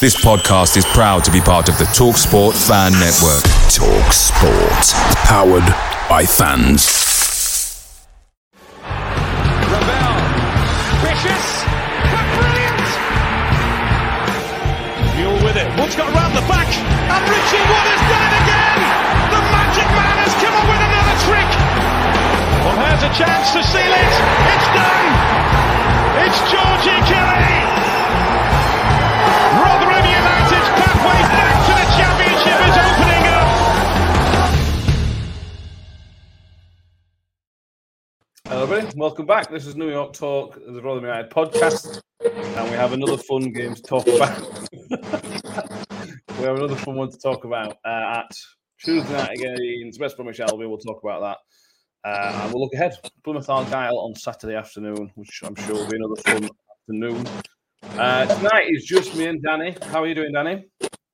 This podcast is proud to be part of the TalkSport Fan Network. TalkSport. Powered by fans. Ravel. Vicious. But brilliant. Mule with it. Wood's got round the back. And Richie Wood has done it again. The magic man has come up with another trick. Well, here's a chance to seal it. It's done. It's Georgie Kelly. Hello, everybody. Welcome back. This is New York Talk, the Rotherham United podcast, and we have another fun game to talk about. we have another fun one to talk about uh, at Tuesday night against West Bromwich Albion. We'll talk about that. Uh, and we'll look ahead. Plymouth Argyle on Saturday afternoon, which I'm sure will be another fun afternoon. Uh, tonight is just me and Danny. How are you doing, Danny?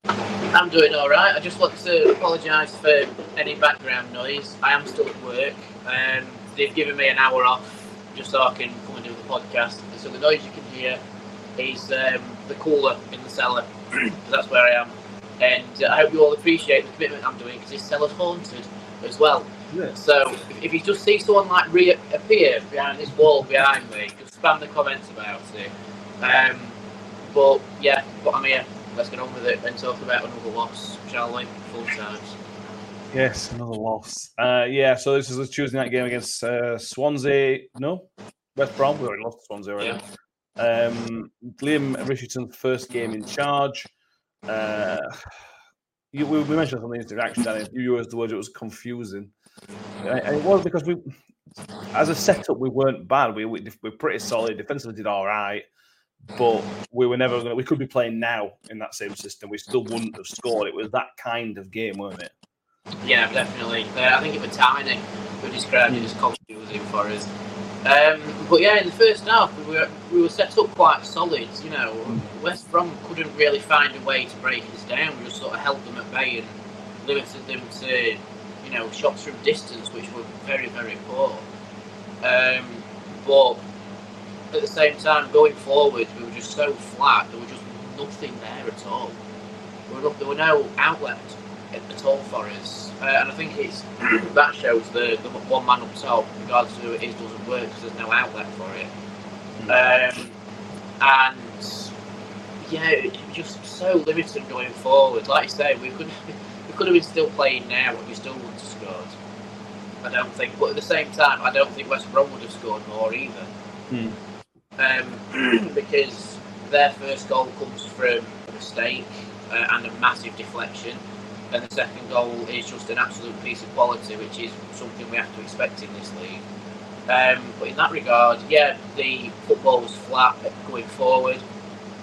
I'm doing all right. I just want to apologise for any background noise. I am still at work. Um, they've given me an hour off just so I can come and do the podcast. So the noise you can hear is um, the cooler in the cellar. That's where I am. And uh, I hope you all appreciate the commitment I'm doing because this cellar's haunted as well. Yeah. So if, if you just see someone like reappear behind this wall behind me, just spam the comments about it. Um, but yeah, but I'm here. Let's get on with it and talk about another loss, shall we? Full times. Yes, another loss. Uh, yeah, so this is a Tuesday night game against uh, Swansea. No, West Brom. We already lost to Swansea already. Um, Leam Richardson's first game in charge. Uh, you, we, we mentioned on the interaction, Danny. You used the word it was confusing, and and it was because we, as a setup, we weren't bad. We we we're pretty solid. Defensively, did all right, but we were never going. to We could be playing now in that same system. We still wouldn't have scored. It was that kind of game, weren't it? Yeah, definitely. Uh, I think it was Tiny who described it as confusing for us. Um, but yeah, in the first half, we were we were set up quite solid. You know, West Brom couldn't really find a way to break us down. We just sort of held them at bay and limited them to, you know, shots from distance, which were very very poor. Um, but at the same time, going forward, we were just so flat. There was just nothing there at all. Were, there were no outlets at, all for us, uh, and I think it's that shows the, the one man up top, regardless of who it is, doesn't work because there's no outlet for it. Um, and yeah, it was just so limited going forward. Like you say, we could we could have been still playing now, and we still wouldn't have scored. I don't think, but at the same time, I don't think West Brom would have scored more either um, because their first goal comes from a mistake uh, and a massive deflection, and the second goal is just an absolute piece of quality, which is something we have to expect in this league. Um, but in that regard, yeah, the football was flat going forward.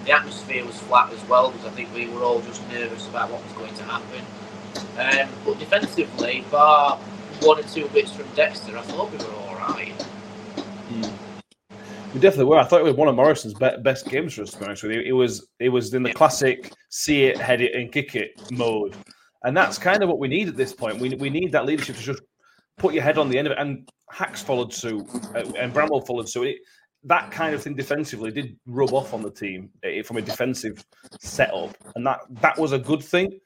The atmosphere was flat as well because I think we were all just nervous about what was going to happen. Um, but defensively, bar one or two bits from Dexter, I thought we were all right. We definitely were. I thought it was one of Morrison's be- best games for us. To be honest with you, it was it was in the classic see it, head it, and kick it mode, and that's kind of what we need at this point. We we need that leadership to just put your head on the end of it. And Hacks followed suit, uh, and Bramall followed suit. It, that kind of thing defensively did rub off on the team uh, from a defensive setup, and that that was a good thing.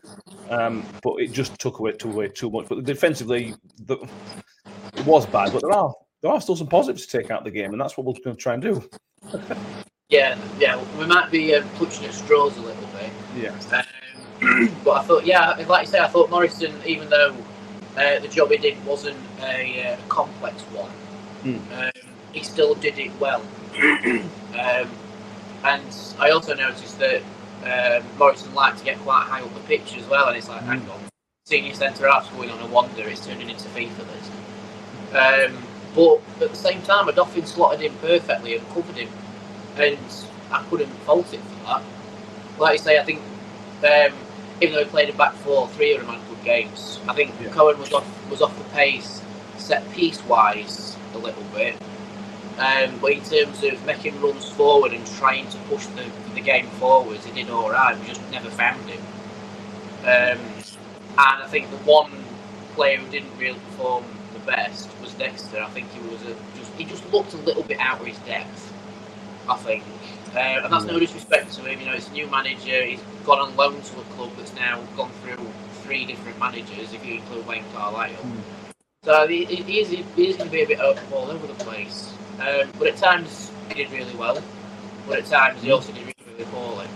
Um, but it just took away took away too much. But defensively, the, it was bad. But there are there are still some positives to take out of the game, and that's what we're going to try and do. Yeah, yeah, we might be um, clutching at straws a little bit. Yeah. Um, but I thought, yeah, like you say, I thought Morrison, even though uh, the job he did wasn't a uh, complex one, Mm. um, he still did it well. um, and I also noticed that um, Morrison liked to get quite high up the pitch as well, and it's like, hang on, senior centre half's going on a wander, it's turning into FIFA this. Um, but at the same time, a Odoffin slotted in perfectly and covered him, and I couldn't fault it for that. Like you say, I think um, even though he played a back four, three of them had good games. I think Yeah. Cohen was off was off the pace, set piece wise a little bit. Um, but in terms of making runs forward and trying to push the, the game forwards, he did all right. We just never found him. Um, and I think the one player who didn't really perform the best was Dexter. I think he was a, just he just looked a little bit out of his depth. I think, uh, and that's no disrespect to him. You know, he's a new manager. He's gone on loan to a club that's now gone through three different managers, if you include Wayne Carlisle. So he, he, he is, he is going to be a bit all all over the place. Um, but at times he did really well. But at times he also did really, really poorly.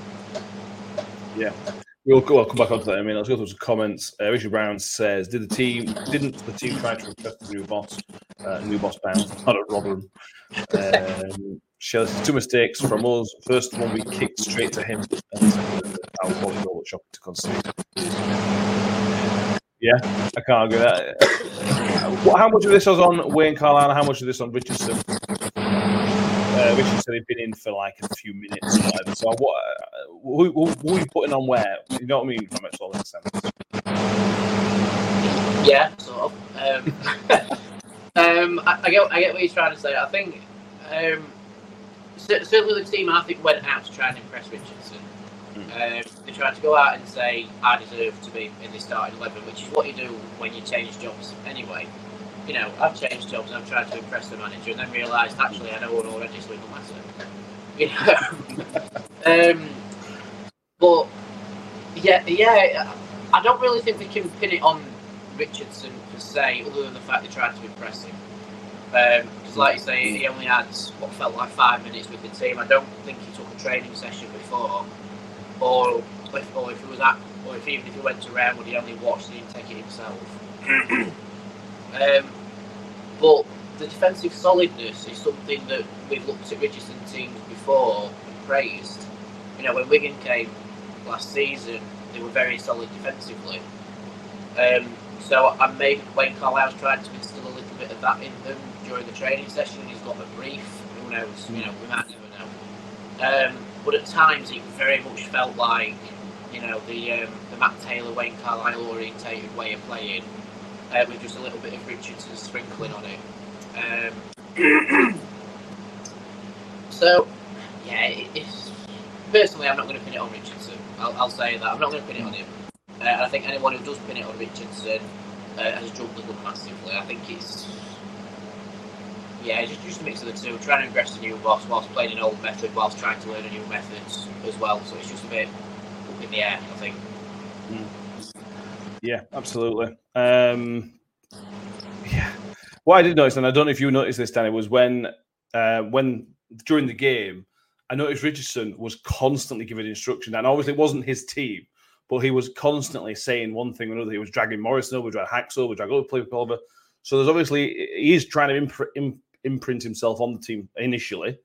We'll go. I'll come back onto that in a minute. Let's go through some comments. Uh, Richard Brown says, "Did the team didn't the team try to impress the new boss? Uh, new boss bound, not at Rotherham." Um, Shelley two mistakes from us. First one we kicked straight to him, our body goal to concede. Yeah, I can't argue that. How much of this was on Wayne Carlisle? How much of this on Richardson? Richard said he'd been in for like a few minutes. So what? Uh, who, who, who are you putting on where? You know what I mean? If that makes all that sense. Yeah, sort of. Um, um, I, I get, I get what he's trying to say. I think um, cer- certainly the team I think went out to try and impress Richardson. Um, they tried to go out and say, "I deserve to be in the starting eleven," which is what you do when you change jobs anyway. You know, I've changed jobs and I've tried to impress the manager, and then realised actually I know one already, so it doesn't matter. You know. um, but yeah, yeah, I don't really think we can pin it on Richardson per se, other than the fact they tried to impress him. Because, like you say, he only had what felt like five minutes with the team. I don't think he took a training session before, or if, or if he was at, or if even if he went to Roundwood, he only watched and didn't take it himself. um, but the defensive solidness is something that we've looked at Richardson teams before and praised. You know, when Wigan came last season, they were very solid defensively. Um, so I maybe Wayne Carlisle's tried to instill a little bit of that in them during the training session. He's got a brief. Who knows? You know, we might never know. Um, but at times, it very much felt like you know the um, the Matt Taylor, Wayne Carlisle orientated way of playing, uh, with just a little bit of Richardson sprinkling on it. Um, so, yeah, it's personally, I'm not going to pin it on Richardson. I'll, I'll say that I'm not going to pin it on him. Uh, and I think anyone who does pin it on Richardson uh, has jumped the gun massively. I think it's yeah, just, just a mix of the two. Trying to impress the new boss whilst playing an old method, whilst trying to learn a new method as well. So it's just a bit up in the air, I think. Yeah, absolutely. Um, yeah. What I did notice, and I don't know if you noticed this, Danny, was when uh, when during the game, I noticed Richardson was constantly giving instruction, and obviously it wasn't his team, but he was constantly saying one thing or another. He was dragging Morrison over, dragging Hacks over, dragging other players over. So there's obviously he is trying to impr- im- imprint himself on the team initially,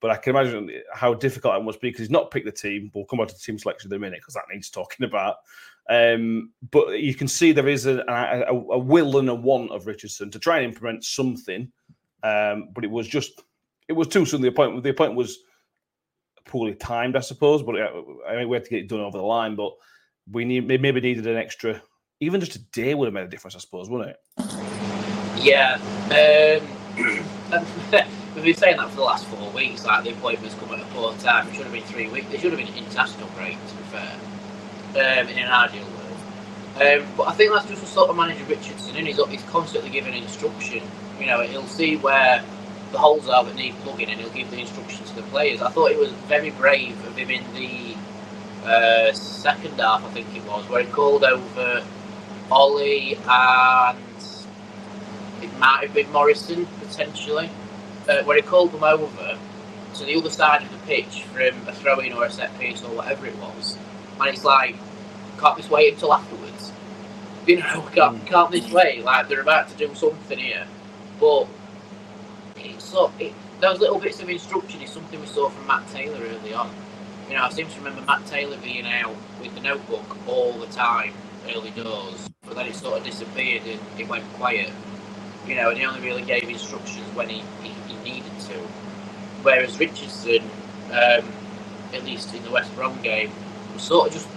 but I can imagine how difficult it must be because he's not picked the team. We'll come back to the team selection in a minute because that needs talking about. Um, but you can see there is a, a, a will and a want of Richardson to try and implement something. Um, but it was just, it was too soon. The appointment, the appointment was poorly timed, I suppose. But uh, I mean, we had to get it done over the line. But we need maybe needed an extra, even just a day would have made a difference, I suppose, wouldn't it? Yeah. Um, we've been saying that for the last four weeks. Like the appointments come at a poor time. It should have been three weeks. It should have been an international break, to be fair, um, in an ideal world. Um, but I think that's just the sort of manager Richardson, and he's, he's constantly giving instruction. You know, he'll see where the holes are that need plugging, and he'll give the instructions to the players. I thought it was very brave of him in the uh, second half, I think it was, where he called over Ollie and it might have been Morrison potentially, uh, where he called them over to the other side of the pitch from a throw-in or a set piece or whatever it was, and it's like, can't this wait until afterwards? You know, can't, can't this wait? Like they're about to do something here, but it's so it, those little bits of instruction is something we saw from Matt Taylor early on. You know, I seem to remember Matt Taylor being out with the notebook all the time early doors, but then it sort of disappeared and it went quiet. You know, and he only really gave instructions when he, he, he needed to. Whereas Richardson, um, at least in the West Brom game, sort of just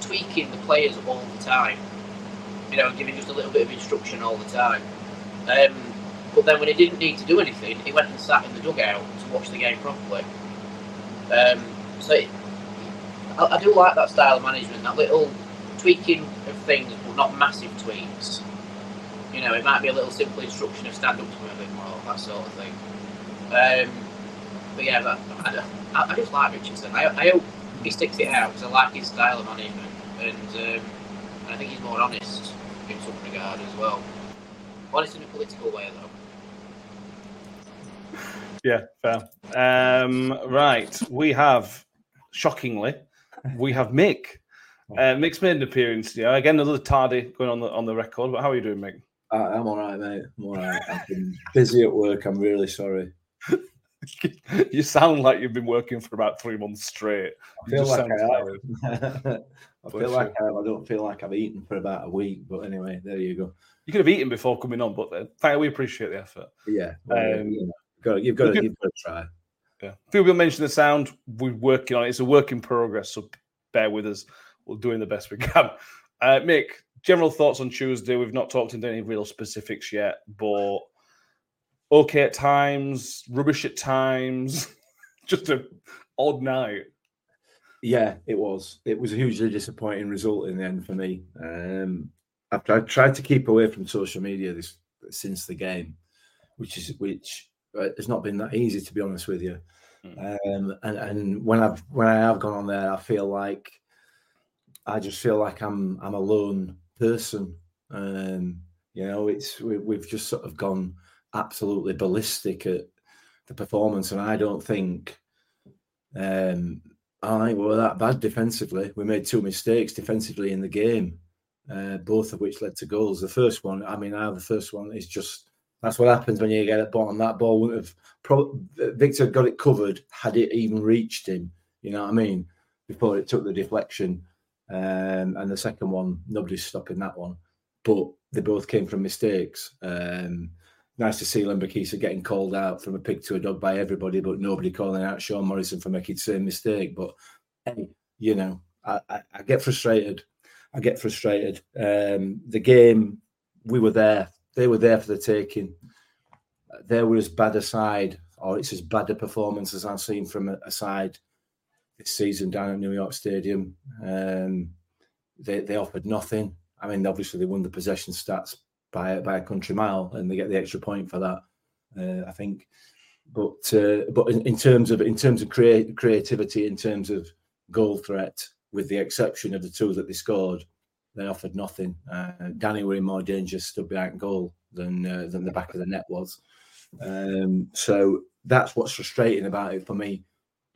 tweaking the players all the time. You know, giving just a little bit of instruction all the time. Um, but then when he didn't need to do anything, he went and sat in the dugout to watch the game properly. Um, so it, I, I, do like that style of management, that little tweaking of things, but not massive tweaks. You know, it might be a little simple instruction of stand up to him a bit more, that sort of thing. Um, but yeah, but I, I, just like Richardson. I, I hope he sticks it out because I like his style of management, and, um, and I think he's more honest in some regard as well. Honest in a political way, though. Yeah, fair. Um, right, we have shockingly, we have Mick. Uh, Mick's made an appearance. Yeah, again another tardy going on the on the record. But how are you doing, Mick? I'm all right, mate. I'm all right. I've been busy at work. I'm really sorry. you sound like you've been working for about three months straight. I feel like I. I feel like I, I don't feel like I've eaten for about a week. But anyway, there you go. You could have eaten before coming on, but then we appreciate the effort. Yeah. Well, um, you know, got, you've got to, you've got to try. Yeah. People mention the sound. We're working on it. It's a work in progress, so bear with us. We're doing the best we can. Uh, Mick, general thoughts on Tuesday. We've not talked into any real specifics yet, but okay at times, rubbish at times. Just an odd night. Yeah, it was. It was a hugely disappointing result in the end for me. Um, I've, I've tried to keep away from social media this since the game, which is which it's not been that easy to be honest with you. Mm. Um, and and when I've when I have gone on there, I feel like I just feel like I'm I'm a lone person. Um, you know, it's we, we've just sort of gone absolutely ballistic at the performance, and I don't think um, I think we were that bad defensively. We made two mistakes defensively in the game, uh, both of which led to goals. The first one, I mean, now the first one is just that's what happens when you get at bottom. That ball wouldn't have. Pro- Viktor got it covered had it even reached him. You know what I mean? Before it took the deflection, um, and the second one, nobody's stopping that one. But they both came from mistakes. Um, nice to see Lembikisa getting called out from a pig to a dog by everybody, but nobody calling out Sean Morrison for making the same mistake. But hey, you know, I, I, I get frustrated. I get frustrated. Um, the game, we were there they were there for the taking. They were as bad a side, or it's as bad a performance as I've seen from a, a side this season down at New York Stadium. Um, they they offered nothing. I mean, obviously they won the possession stats by by a country mile, and they get the extra point for that. Uh, I think, but uh, but in, in, terms of in terms of create, creativity, in terms of goal threat, with the exception of the two that they scored, they offered nothing. Uh, Danny were in more danger stood behind goal than uh, than the back of the net was. Um, so that's what's frustrating about it for me.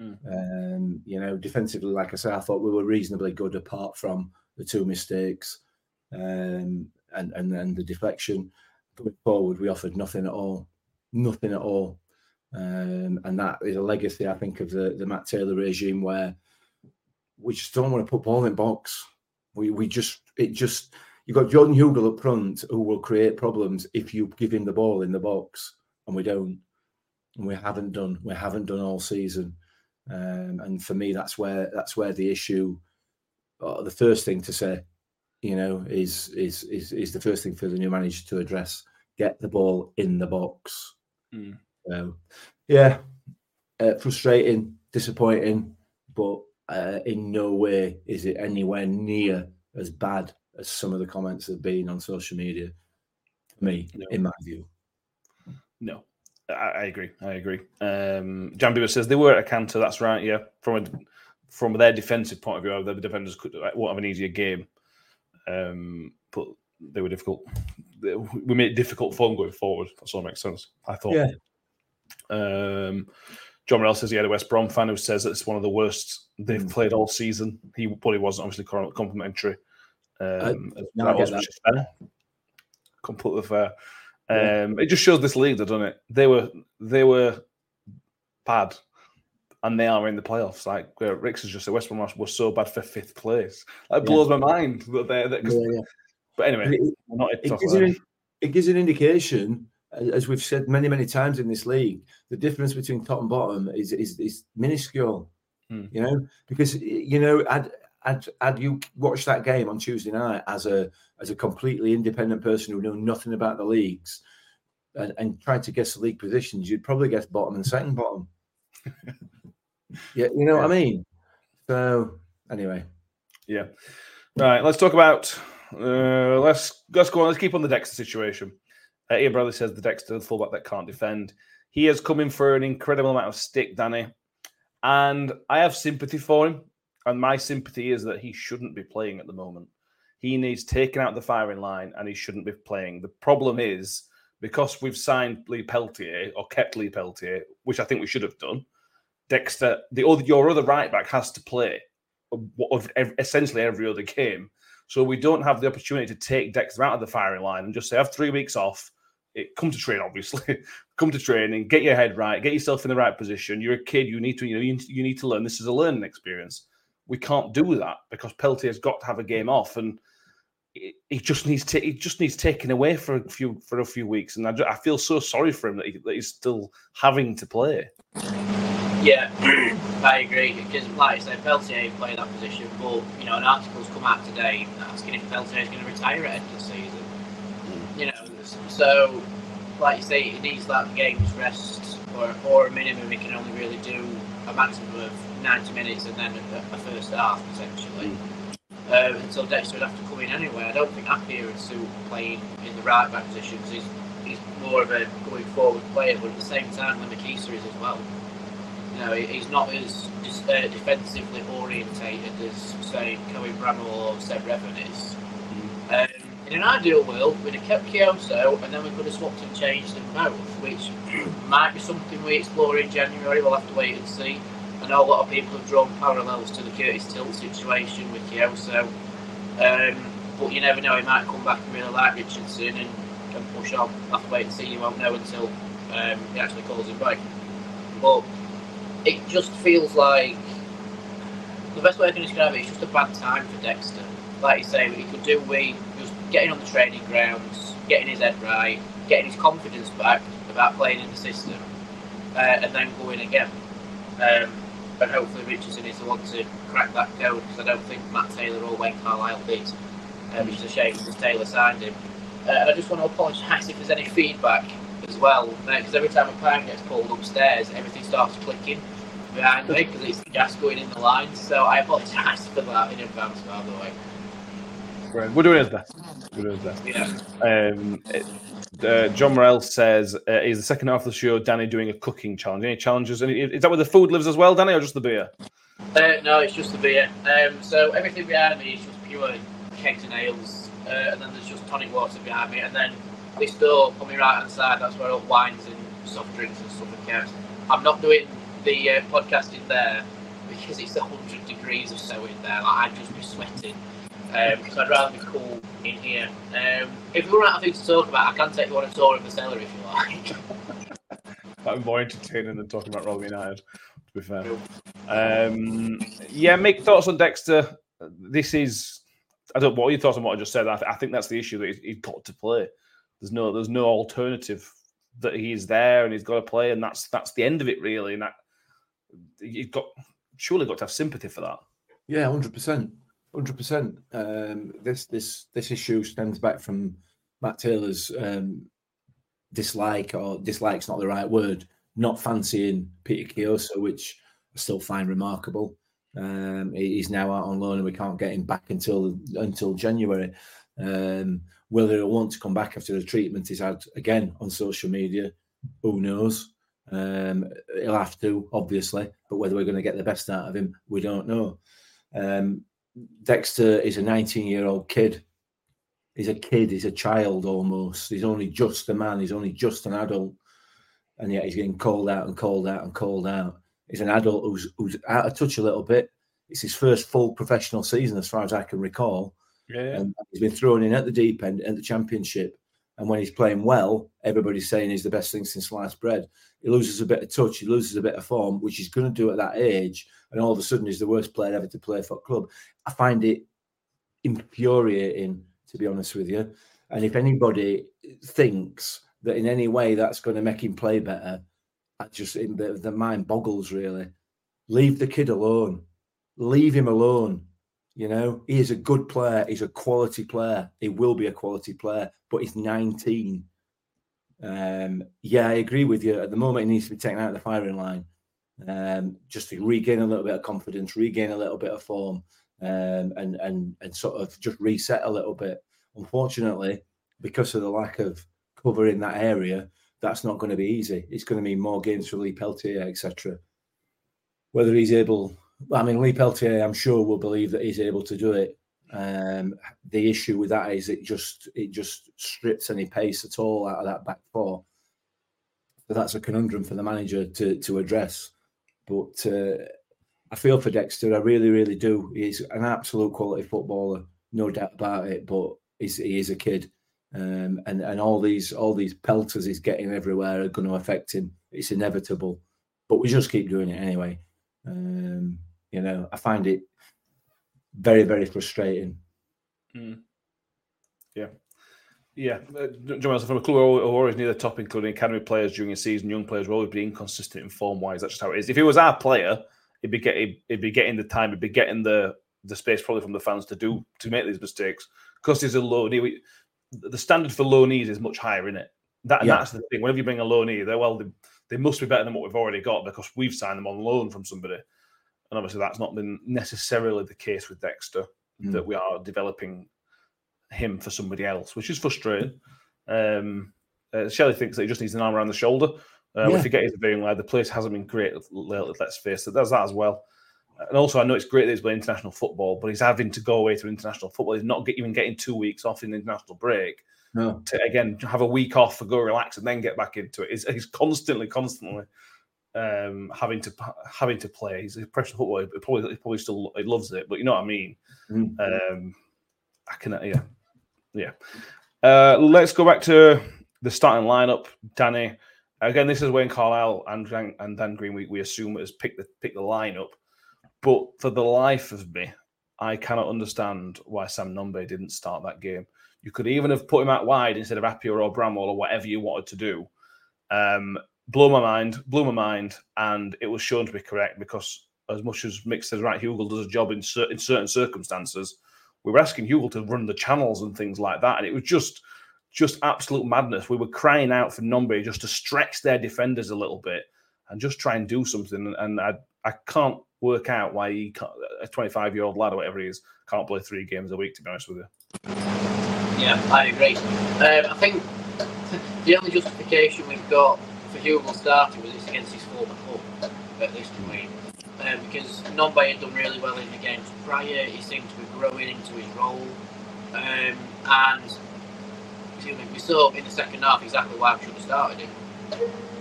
Mm. Um, you know, defensively, like I said, I thought we were reasonably good apart from the two mistakes um, and and then the deflection. Going forward, we offered nothing at all, nothing at all, um, and that is a legacy, I think, of the the Matt Taylor regime where we just don't want to put ball in box. We we just it just you've got Jordan Hugill up front who will create problems if you give him the ball in the box, and we don't. And we haven't done. We haven't done all season. Um, and for me, that's where that's where the issue. Uh, the first thing to say, you know, is is is is the first thing for the new manager to address. Get the ball in the box. Mm. So, yeah, uh, frustrating, disappointing, but uh, in no way is it anywhere near as bad as some of the comments have been on social media. For me, no. in my view. No, I, I agree. I agree. Um, Jan Bieber says they were at a canter. That's right. Yeah, from a, from their defensive point of view, the defenders could won't have an easier game. Um, but they were difficult. We made it difficult for them going forward. That sort of makes sense. I thought. Yeah. Um, John Morell says he had a West Brom fan who says that it's one of the worst they've Mm. played all season. He, but he wasn't obviously complimentary. Um, I that was that. fair. Completely fair. Yeah. Um, it just shows this league, doesn't it? They were they were bad, and they are in the playoffs. Like uh, Ricks has just said, West Brom was- so bad for fifth place. That Yeah. blows my mind. That they, that, Yeah, yeah. But anyway, It- not it gives, about you that. an, it gives an indication, as we've said many, many times in this league, the difference between top and bottom is is, is minuscule. Hmm. You know, because you know, had, had had you watched that game on Tuesday night as a as a completely independent person who knew nothing about the leagues and, and tried to guess the league positions, you'd probably guess bottom and second bottom. yeah, you know what I mean. So anyway, Yeah. Right. Let's talk about. Uh, let's let's go on. Let's keep on the Dexter situation. Uh, Ian Bradley says the Dexter, the fullback that can't defend. He has come in for an incredible amount of stick, Danny, and I have sympathy for him. And my sympathy is that he shouldn't be playing at the moment. He needs taken out the firing line, and he shouldn't be playing. The problem is because we've signed Lee Peltier or kept Lee Peltier, which I think we should have done. Dexter, the other your other right back has to play of essentially every other game. So we don't have the opportunity to take Dexter out of the firing line and just say, have three weeks off. It, come to train, obviously. come to training, get your head right, get yourself in the right position. You're a kid. You need to, you know, you, need to learn. This is a learning experience. We can't do that because Peltier's got to have a game off, and he just needs to. He just needs taken away for a few for a few weeks. And I, ju- I feel so sorry for him that, he, that he's still having to play. Yeah, I agree. Because, like I said, Peltier played that position, but you know, an article's come out today asking if Peltier is going to retire at the end of the season. You know, so like you say, he needs that game's rest, or or a minimum. He can only really do a maximum of ninety minutes, and then a, a first half essentially. Um, until Dexter would have to come in anyway. I don't think Appiah would suit playing in the right back position because he's, he's more of a going forward player, but at the same time, Lembikisa is as well. You know, he's not as uh, defensively orientated as, say, Cohen Bramall or Seb Revan is. Um, in an ideal world, we'd have kept Kioso and then we could have swapped and changed them both, which might be something we explore in January. We'll have to wait and see. I know a lot of people have drawn parallels to the Curtis Tilt situation with Kioso, um, but you never know, he might come back and really like Richardson and, and push on. We'll have to wait and see. You won't know until um, he actually calls him back. But it just feels like the best way I can describe it is just a bad time for Dexter. Like you say, he could do with just getting on the training grounds, getting his head right, getting his confidence back about playing in the system, uh, and then going again. Um, and hopefully Richardson is the one to crack that code because I don't think Matt Taylor or Wayne Carlisle did, uh, which is a shame because Taylor signed him. Uh, and I just want to apologise if there's any feedback as well, because every time a pine gets pulled upstairs, everything starts clicking behind me because it's the gas going in the line. So I apologise for that in advance, by the way. We're doing his best. We're doing his best. Yeah. Um, it- uh, John Morell says, uh, "Is the second half of the show Danny doing a cooking challenge? Any challenges? Any, is that where the food lives as well, Danny, or just the beer?" Uh, no, it's just the beer. Um, so everything behind me is just pure kegs and ales, uh, and then there's just tonic water behind me, and then this door on my right hand side, that's where all wines and soft drinks and stuff are kept. I'm not doing the uh, podcasting there because it's 100 degrees or so in there. Like, I'd just be sweating. Because I'd rather be cool in here. Um, if we run out of things to talk about, I can take you on a tour of the cellar if you like. That'd be more entertaining than talking about Rotherham United. To be fair, um, yeah. Make thoughts on Dexter. This is. I don't. What are your thoughts on what I just said? I, th- I think that's the issue that he's, he's got to play. There's no. There's no alternative that he's there and he's got to play, and that's that's the end of it really. And that you've got surely got to have sympathy for that. Yeah, hundred percent, hundred percent. This this this issue stems back from Matt Taylor's um, dislike, or dislike's not the right word, not fancying Peter Kioso, which I still find remarkable. Um, he's now out on loan, and we can't get him back until until January. Um, whether he'll want to come back after the treatment he's had again on social media, who knows? Um, he'll have to, obviously, but whether we're going to get the best out of him, we don't know. Um, Dexter is a 19 year old kid. He's a kid, he's a child almost. He's only just a man, he's only just an adult. and yet he's getting called out and called out and called out. He's an adult who's who's out of touch a little bit. It's his first full professional season, as far as I can recall. Yeah, And he's been thrown in at the deep end at the championship. And when he's playing well, everybody's saying he's the best thing since sliced bread. He loses a bit of touch, he loses a bit of form, which he's going to do at that age. And all of a sudden, he's the worst player ever to play for a club. I find it infuriating, to be honest with you. And if anybody thinks that in any way that's going to make him play better, I just the, the mind boggles really. Leave the kid alone. Leave him alone. You know, he is a good player. He's a quality player. He will be a quality player, but he's 19. Um, yeah, I agree with you. At the moment, he needs to be taken out of the firing line um, just to regain a little bit of confidence, regain a little bit of form, um, and and and sort of just reset a little bit. Unfortunately, because of the lack of cover in that area, that's not going to be easy. It's going to mean more games for Lee Peltier, etc. Whether he's able, I mean, Lee Peltier, I'm sure will believe that he's able to do it. Um, the issue with that is it just it just strips any pace at all out of that back four. So that's a conundrum for the manager to to address. But uh, I feel for Dexter. I really, really do. He's an absolute quality footballer, no doubt about it. But he is a kid, um, and and all these all these pelters he's getting everywhere are going to affect him. It's inevitable. But we just keep doing it anyway. Um, you know, I find it very, very frustrating. Mm. Yeah. Yeah, uh, John from a club who always near the top, including academy players during a season, young players will always be inconsistent in form wise. That's just how it is. If he was our player, he'd be getting he'd be getting the time, he'd be getting the the space probably from the fans to do to make these mistakes because he's a loanee. The standard for loanees is much higher in it. That yeah. that's the thing. Whenever you bring a loanee, they're well, they, they must be better than what we've already got because we've signed them on loan from somebody. And obviously, that's not been necessarily the case with Dexter. Mm. That we are developing him for somebody else, which is frustrating. Um, uh, Shelley thinks that he just needs an arm around the shoulder. Uh, yeah. If you get his being like the place hasn't been great lately, let's face it. There's that as well. And also, I know it's great that he's playing international football, but he's having to go away to international football. He's not get, even getting two weeks off in the international break. No. To again have a week off, to go relax, and then get back into it. He's, he's constantly, constantly um, having to having to play. He's a professional footballer. He probably, he probably still he loves it, but you know what I mean. Mm-hmm. Um, I can, yeah, yeah. Uh, let's go back to the starting lineup, Danny. Again, this is Wayne Carlisle and and Dan Green. We, we assume has picked the pick the lineup, but for the life of me, I cannot understand why Sam Nombe didn't start that game. You could even have put him out wide instead of Appiah or Bramall or whatever you wanted to do. Um, blew my mind, blew my mind, and it was shown to be correct because as much as Mick says, right, Hugill does a job in, cer- in certain circumstances we were asking Hugill to run the channels and things like that, and it was just just absolute madness. We were crying out for Nombe just to stretch their defenders a little bit and just try and do something. And I I can't work out why he a 25 year old lad or whatever he is can't play three games a week. To be honest with you. Yeah, I agree. Um, I think the only justification we've got Hugill starting was against his former club at this point um, because Nombe had done really well in the games prior. He seemed to be growing into his role, um, and we saw in the second half exactly why we should have started him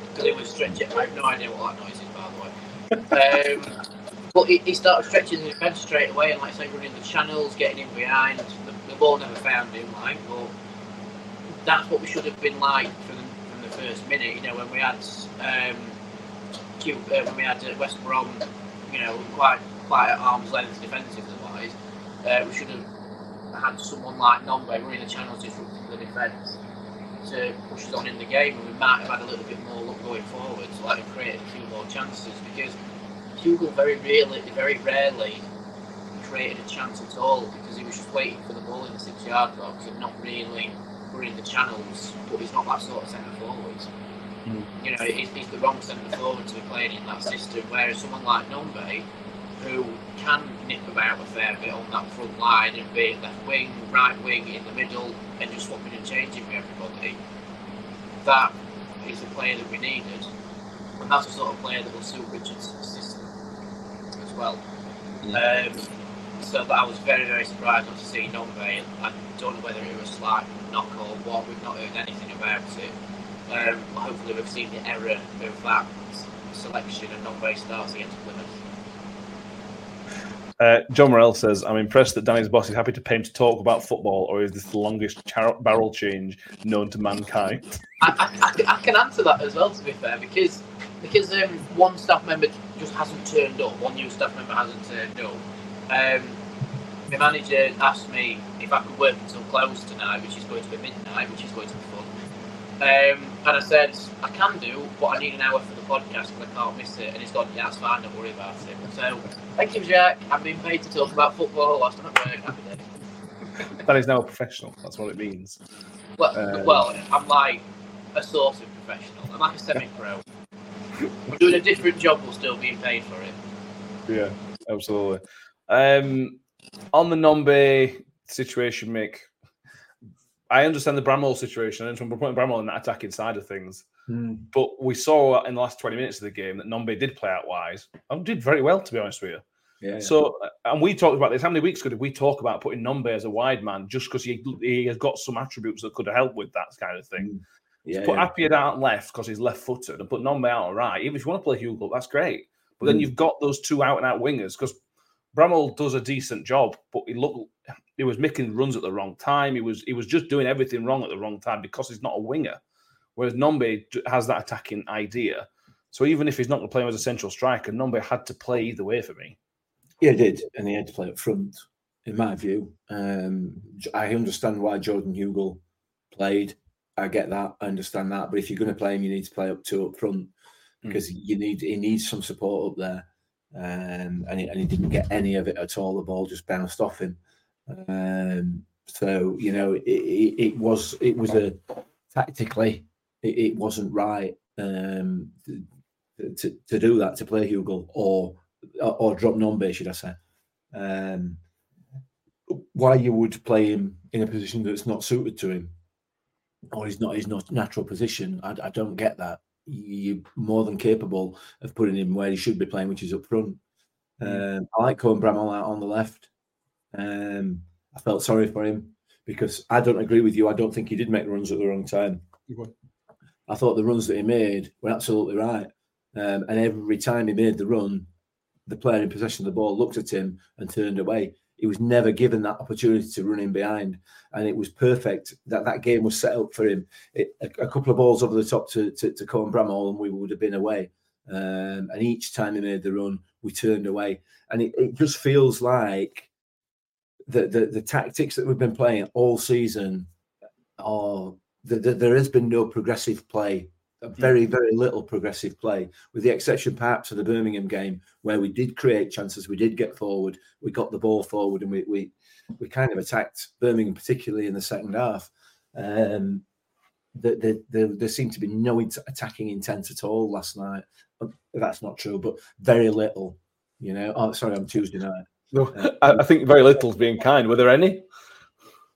because he was stretching. I have no idea what that noise is, by the way. Um, but he, he, started stretching the defence straight away, and like I say, running the channels, getting in behind. The, the, ball never found him, like, but that's what we should have been like from the, from the first minute. You know, when we had um, uh, when we had uh, West Brom you know, quite quite at arm's length defensively wise. Uh, we should have had someone like Nombe running the channels disrupting the defence to push us on in the game, and we might have had a little bit more luck going forward, so like create a few more chances because Hugo very rarely, very rarely created a chance at all because he was just waiting for the ball in the six yard box and not really running the channels. But he's not that sort of centre forward. Mm. You know, he's, he's the wrong centre forward to be playing in that system. Whereas someone like Nombe, who can nip about a fair bit on that front line and be left wing, right wing, in the middle, and just swapping and changing with everybody, that is the player that we needed. And that's the sort of player that will suit Richardson's system as well. Yeah. Um, so I was very, very surprised not to see Nombe. I don't know whether it was slight knock or what. We've not heard anything about it. Um, hopefully, we've seen the error of that selection and not very starts against Plymouth. Uh, John Morell says, I'm impressed that Danny's boss is happy to pay him to talk about football, or is this the longest char- barrel change known to mankind? I, I, I, I can answer that as well, to be fair, because because um, one staff member just hasn't turned up, one new staff member hasn't turned up. Um, the manager asked me if I could work until close tonight, which is going to be midnight, which is going to be fun. Um, and I said, I can do, but I need an hour for the podcast because I can't miss it. And he's gone, yeah, that's fine, don't worry about it. So, thank you, Jack. I've been paid to talk about football whilst I'm at work. Happy day. That is now a professional. That's what it means. Well, Um, well, I'm like a sort of professional. I'm like a semi-pro. I'm doing a different job while still being paid for it. Yeah, absolutely. Um, on the Nombe situation, Mick, I understand the Bramall situation. I understand we're putting Bramall in that attacking side of things. Hmm. But we saw in the last 20 minutes of the game that Nombe did play out wise and did very well, to be honest with you. Yeah. So, uh, and we talked about this. How many weeks ago did we talk about putting Nombe as a wide man just because he, he has got some attributes that could help with that kind of thing? yeah, put yeah. Appiah out left because he's left footed and put Nombe out on right. Even if you want to play Hugo, that's great. But then Mm. you've got those two out and out wingers because Bramall does a decent job, but he looked he was making runs at the wrong time. He was he was just doing everything wrong at the wrong time because he's not a winger. Whereas Nombe has that attacking idea. So even if he's not going to play him as a central striker, Nombe had to play either way for me. Yeah, he did, and he had to play up front, in my view. Um, I understand why Jordan Hugill played. I get that, I understand that. But if you're going to play him, you need to play up two up front because you need he needs some support up there. Um, and he, and he didn't get any of it at all. The ball just bounced off him. Um, so you know, it, it, it was it was a tactically it, it wasn't right um, to, to do that to play Hugill or or, drop Nombe, should I say? Um, why you would play him in a position that's not suited to him, or he's not his not natural position? I, I don't get that. You're more than capable of putting him where he should be playing, which is up front. Um, I like Cohen Bramall out on the left. Um, I felt sorry for him because I don't agree with you. I don't think he did make runs at the wrong time. I thought the runs that he made were absolutely right. Um, and every time he made the run, the player in possession of the ball looked at him and turned away. He was never given that opportunity to run in behind, and it was perfect that that game was set up for him. It, a, a couple of balls over the top to to, to Cohen Bramall, and we would have been away. Um, and each time he made the run, we turned away, and it, it just feels like the, the the tactics that we've been playing all season are the, the, there has been no progressive play very, very little progressive play, with the exception perhaps of the Birmingham game, where we did create chances, we did get forward, we got the ball forward, and we we, we kind of attacked Birmingham, particularly in the second half. Um, the, the, the, there seemed to be no attacking intent at all last night. That's not true, but very little. You know, oh, sorry, on Tuesday night. No, I, I think very little's being kind. Were there any?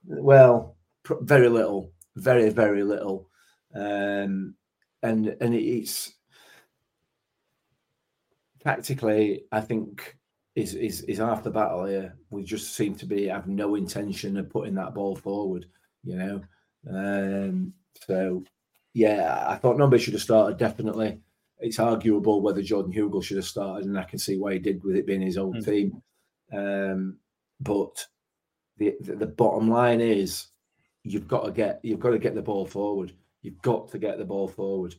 Well, pr- very little, very very little, um, and and it's tactically, I think is is is half the battle here. We just seem to be have no intention of putting that ball forward, you know. Um, so yeah, I thought Nombe should have started definitely. It's arguable whether Jordan Hugill should have started, and I can see why he did with it being his old Mm. team. Um, but the, the the bottom line is you've got to get you've got to get the ball forward. You've got to get the ball forward.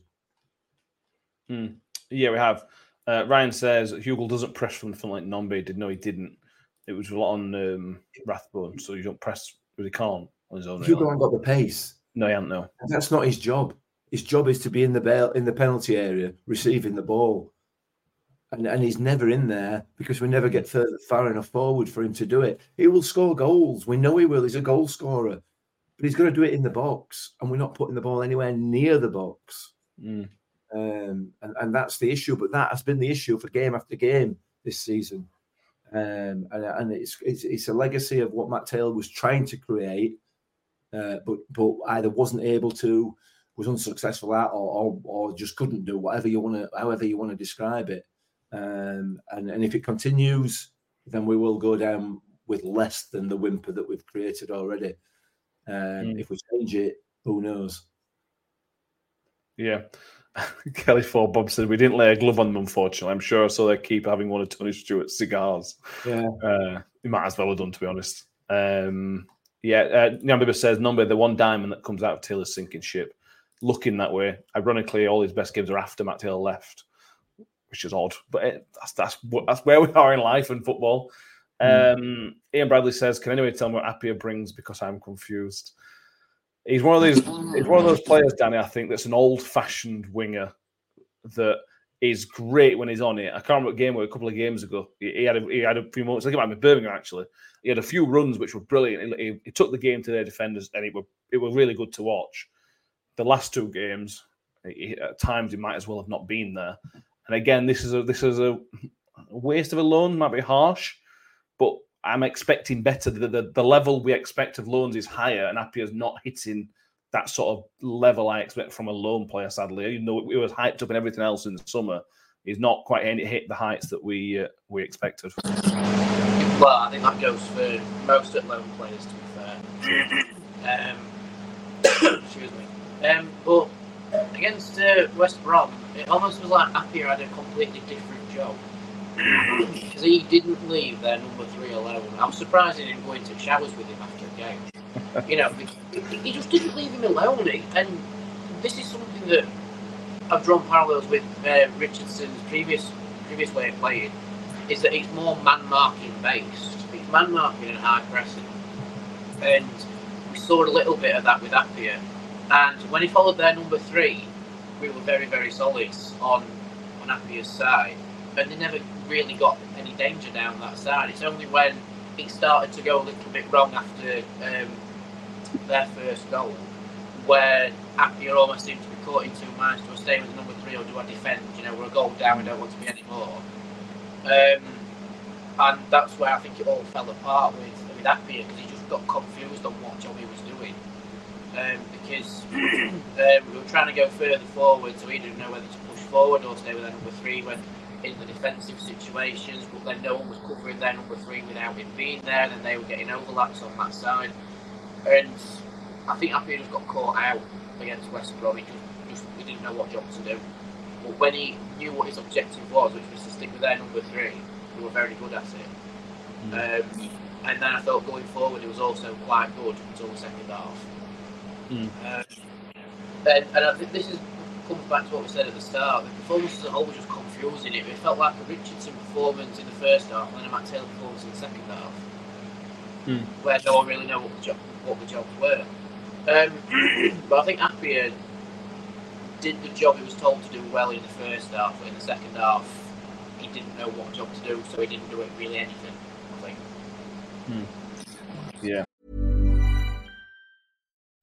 Yeah, we have. Uh, Ryan says Hugill doesn't press from the front like Nombe did. No, he didn't. It was a lot on um, Rathbone, so you don't press really can't on his own. Hugo really. hasn't got the pace. No, he hasn't. No. That's not his job. His job is to be in the bail in the penalty area, receiving the ball. And, and he's never in there because we never get further far enough forward for him to do it. He will score goals. We know he will. He's a goal scorer. But he's going to do it in the box. And we're not putting the ball anywhere near the box. Mm. Um, and, and that's the issue. But that has been the issue for game after game this season. Um, and and it's, it's it's a legacy of what Matt Taylor was trying to create, uh, but but either wasn't able to, was unsuccessful at, or or, or just couldn't do whatever you want to, however you want to describe it. Um, and and if it continues, then we will go down with less than the whimper that we've created already. Um, Mm. If we change it, who knows? Yeah. Kelly Ford Bob said we didn't lay a glove on them, unfortunately. I'm sure saw they keep having one of Tony Stewart's cigars. Yeah. Uh, he might as well have done, to be honest. Um, yeah, uh, says, number the one diamond that comes out of Taylor's sinking ship. Looking that way. Ironically, all his best games are after Matt Taylor left, which is odd. But it, that's that's that's where we are in life and football. Mm. Um, Ian Bradley says, "Can anyone tell me what Appiah brings? Because I'm confused." He's one of these. He's one of those players, Danny. I think that's an old-fashioned winger that is great when he's on it. I can't remember game were a couple of games ago. He, he had a, he had a few moments. I think it might be Birmingham actually. He had a few runs which were brilliant. He, he, took the game to their defenders, and it were it were really good to watch the last two games, at times he might as well have not been there. And again, this is a this is a waste of a loan. Might be harsh, but I'm expecting better. The, the, the level we expect of loans is higher, and Appiah's not hitting that sort of level I expect from a loan player. Sadly, even though it was hyped up and everything else in the summer, he's not quite hit the heights that we uh, we expected. Well, I think that goes for most of loan players. To be fair, um, excuse me. Um, but against uh, West Brom, it almost was like Appiah had a completely different job. Because he didn't leave their number three alone. I'm surprised he didn't go into showers with him after a game. you know, he, just didn't leave him alone. And this is something that I've drawn parallels with uh, Richardson's previous previous way of playing. Is that it's more man marking based. It's man marking and hard pressing, and we saw a little bit of that with Appiah and when he followed their number three, we were very, very solid on on Appiah's side. And they never really got any danger down that side. It's only when it started to go a little bit wrong after um, their first goal where Appiah almost seemed to be caught in two minds. Do I stay with number three or do I defend? You know, we're a goal down, we don't want to be anymore. Um, and that's where I think it all fell apart with, with Appiah because he just got confused on what job he was doing um, because um, we were trying to go further forward, so he didn't know whether to push forward or stay with number three when in the defensive situations. But then no one was covering their number three without him being there, and then they were getting overlaps on that side. And I think Appiah just got caught out against West Brom. He just, just he didn't know what job to do. But when he knew what his objective was, which was to stick with their number three, they were very good at it. Mm. Um, and then I thought going forward, it was also quite good until the second half. Mm. Uh, and, and I think this is comes back to what we said at the start. The performance as a whole was just confusing. It, it felt like a Richardson performance in the first half, and then a Matt Taylor performance in the second half, mm. where no one really know what the job what the jobs were. Um, but I think Appiah did the job he was told to do well in the first half, but in the second half, he didn't know what job to do, so he didn't do it really anything. I think. Mm. Yeah.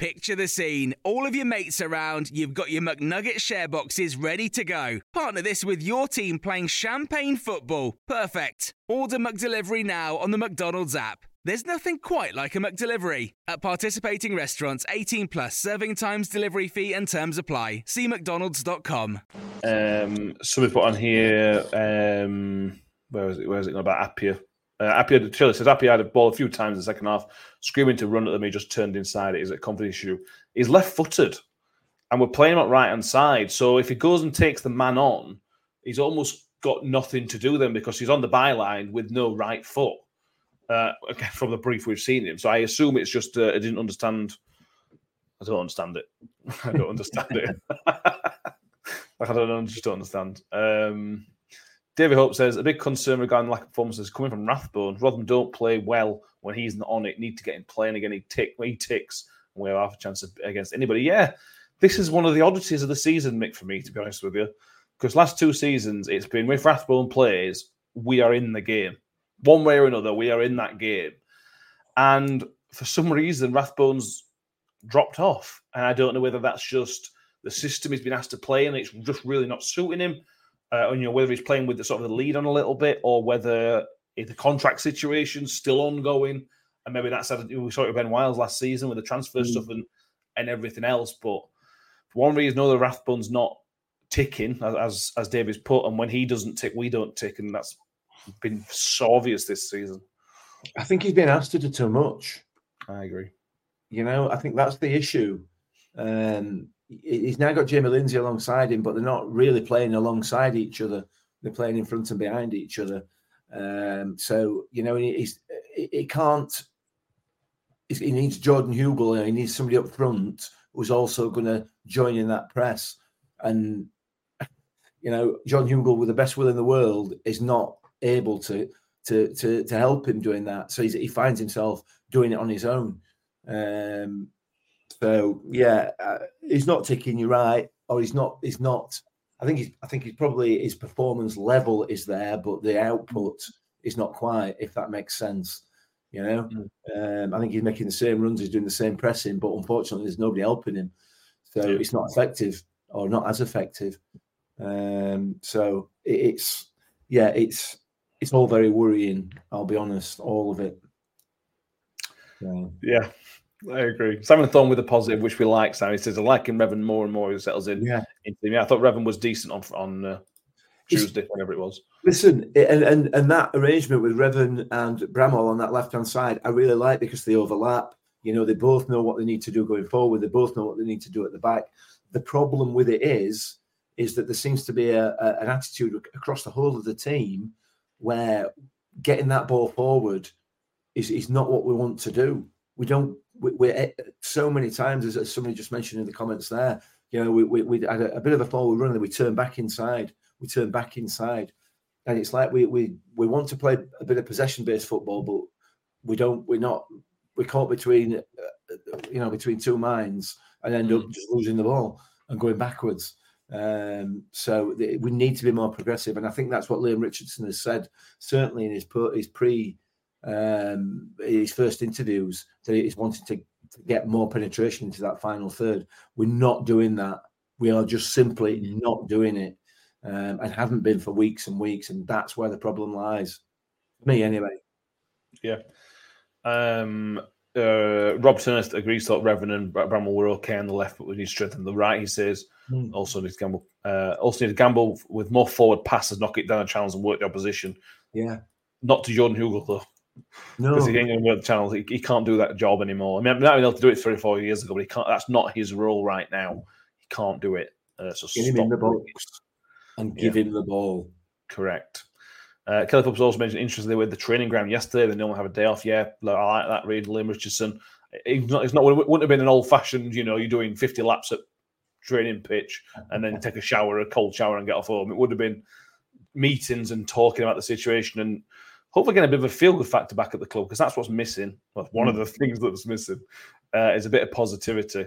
Picture the scene. All of your mates around, you've got your McNugget share boxes ready to go. Partner this with your team playing champagne football. Perfect. Order McDelivery now on the McDonald's app. There's nothing quite like a McDelivery. At participating restaurants, 18 plus serving times, delivery fee, and terms apply. See McDonald's.com. Um, somebody put on here, um, where is it? Where is it about Appiah? Uh, Appiah, Shirley says Appiah had a ball a few times in the second half, screaming to run at them. He just turned inside. It is a confidence issue. He's left footed, and we're playing him at right hand side. So if he goes and takes the man on, he's almost got nothing to do then because he's on the byline with no right foot. Uh, again, from the brief we've seen him, so I assume it's just uh, I didn't understand. I don't understand it. I don't understand it. I don't just don't understand. Um, David Hope says a big concern regarding lack of performances coming from Rathbone. Rotherham don't play well when he's not on it. Need to get him playing again. He tick, he ticks, and we have half a chance against anybody. Yeah, this is one of the oddities of the season, Mick. For me, to be honest with you, because last two seasons it's been with Rathbone plays, we are in the game, one way or another. We are in that game, and for some reason, Rathbone's dropped off, and I don't know whether that's just the system he's been asked to play and it's just really not suiting him. Uh, you know whether he's playing with the sort of the lead on a little bit, or whether the contract situation's still ongoing, and maybe that's we saw it with Ben Wiles last season with the transfer mm. stuff and and everything else. But for one reason or the Rathbone's not ticking as as David's put, and when he doesn't tick, we don't tick, and that's been so obvious this season. I think he's been asked to do too much. I agree. You know, I think that's the issue. Um, he's now got Jamie Lindsay alongside him, but they're not really playing alongside each other. They're playing in front and behind each other. Um, so you know, he's he can't. He needs Jordan Hugill. He needs somebody up front who's also going to join in that press. And you know, John Hugill, with the best will in the world, is not able to to to to help him doing that. So he finds himself doing it on his own. Um, so yeah, uh, he's not ticking you right, or he's not. He's not. I think he's. I think he's probably his performance level is there, but the output is not quite. If that makes sense, you know. Mm. Um, I think he's making the same runs, he's doing the same pressing, but unfortunately, there's nobody helping him, so yeah. it's not effective or not as effective. Um, so it, it's yeah, it's it's all very worrying. I'll be honest, all of it. So. Yeah, I agree. Simon Thorne with a positive, which we like. Sam, he says, "I like him, Revan more and more. He settles in. Yeah, into him. Yeah, I thought Revan was decent on on uh, Tuesday, it's, whenever it was. Listen, and, and and that arrangement with Revan and Bramall on that left hand side, I really like because they overlap. You know, they both know what they need to do going forward. They both know what they need to do at the back. The problem with it is, is that there seems to be a, a an attitude across the whole of the team where getting that ball forward is, is not what we want to do. We don't. We, are eh, so many times, as, somebody just mentioned in the comments there. You know, we, we, we had a, a, bit of a forward run, and we turn back inside. We turn back inside, and it's like we we we want to play a bit of possession based football, but we don't. We're not. We're caught between, uh, you know, between two minds, and end up mm. just losing the ball and going backwards. Um, so th- we need to be more progressive, and I think that's what Leam Richardson has said, certainly in his his pre um, his first interviews, that he's wanting to, to get more penetration into that final third. We're not doing that. We are just simply not doing it, um, and haven't been for weeks and weeks, and that's where the problem lies. Me, anyway. Yeah. Um, uh, Rob Turnest agrees that Revan and Bramall were okay on the left, but we need strength on the right. He says mm. also need to gamble. Uh, also need to gamble with more forward passes, knock it down the channels, and work the opposition. Yeah, not to Jordan Hugill though. No, because he ain't going to work the channels. He, he, can't do that job anymore. I mean, I might be able to do it three or four years ago, but he can't. That's not his role right now. He can't do it. Uh, so Get him in the box and give yeah. him the ball. Correct. Uh, Kelly Pubs also mentioned interestingly with the training ground yesterday, they normally have a day off. Yeah, I like that. Read Leam Richardson. It's not, it's not. It wouldn't have been an old fashioned. You know, you're doing 50 laps at training pitch and then take a shower, a cold shower, and get off home. It would have been meetings and talking about the situation and hopefully getting a bit of a feel good factor back at the club because that's what's missing. Well, one of the things that's missing uh, is a bit of positivity.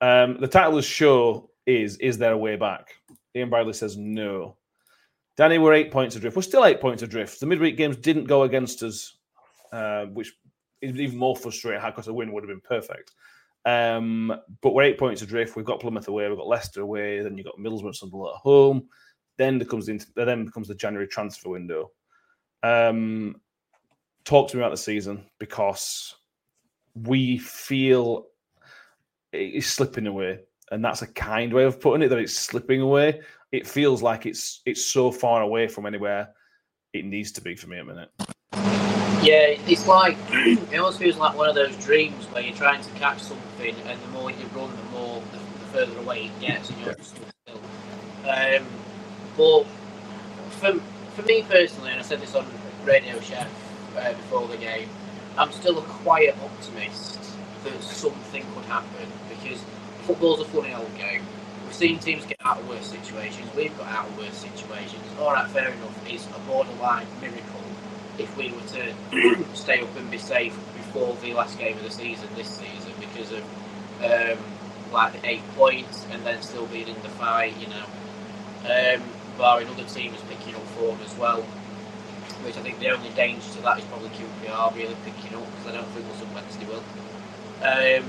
Um, the title of the show is Is There a Way Back? Ian Bradley says no. Danny, we're eight points adrift. We're still eight points adrift. The midweek games didn't go against us, uh, which is even more frustrating because a win would have been perfect. Um, but we're eight points adrift. We've got Plymouth away, we've got Leicester away, then you've got Middlesbrough Sunderland at home. Then there comes the, then becomes the January transfer window. Um, talk to me about the season because we feel it's slipping away, and that's a kind way of putting it. That it's slipping away it feels like it's it's so far away from anywhere it needs to be for me a minute. Yeah, it's like it almost feels like one of those dreams where you're trying to catch something, and the more you run, the more the, the further away it gets, and you're just still. Um, but for for me personally, and I said this on Radio Chef uh, before the game, I'm still a quiet optimist that something could happen because football's a funny old game We've seen teams get out of worse situations. We've got out of worse situations. All right, fair enough. It's a borderline miracle if we were to stay up and be safe before the last game of the season this season because of um, like eight points and then still being in the fight. You know, um, barring other teams picking up form as well. Which I think the only danger to that is probably QPR really picking up because I don't think Wilson Wednesday will. Um,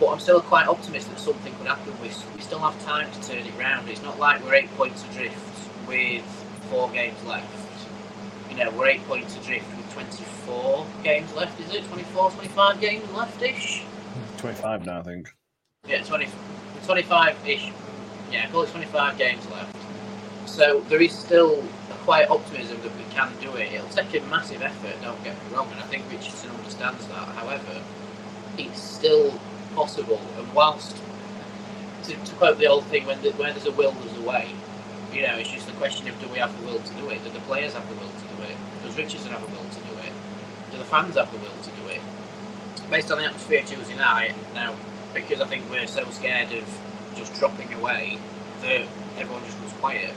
but I'm still quite optimistic that something could happen. We, we still have time to turn it round. It's not like we're eight points adrift with four games left. You know, we're eight points adrift with 24 games left, is it? 24, 25 games left-ish? 25 now, I think. Yeah, 20, 25-ish. Yeah, call it 25 games left. So there is still quite optimism that we can do it. It'll take a massive effort, don't get me wrong, and I think Richardson understands that. However, it's still possible. And whilst, to, to quote the old thing, when the, where there's a will, there's a way. You know, it's just a question of do we have the will to do it? Do the players have the will to do it? Does Richardson have the will to do it? Do the fans have the will to do it? Based on the atmosphere Tuesday night, now, because I think we're so scared of just dropping away, that everyone just goes quiet.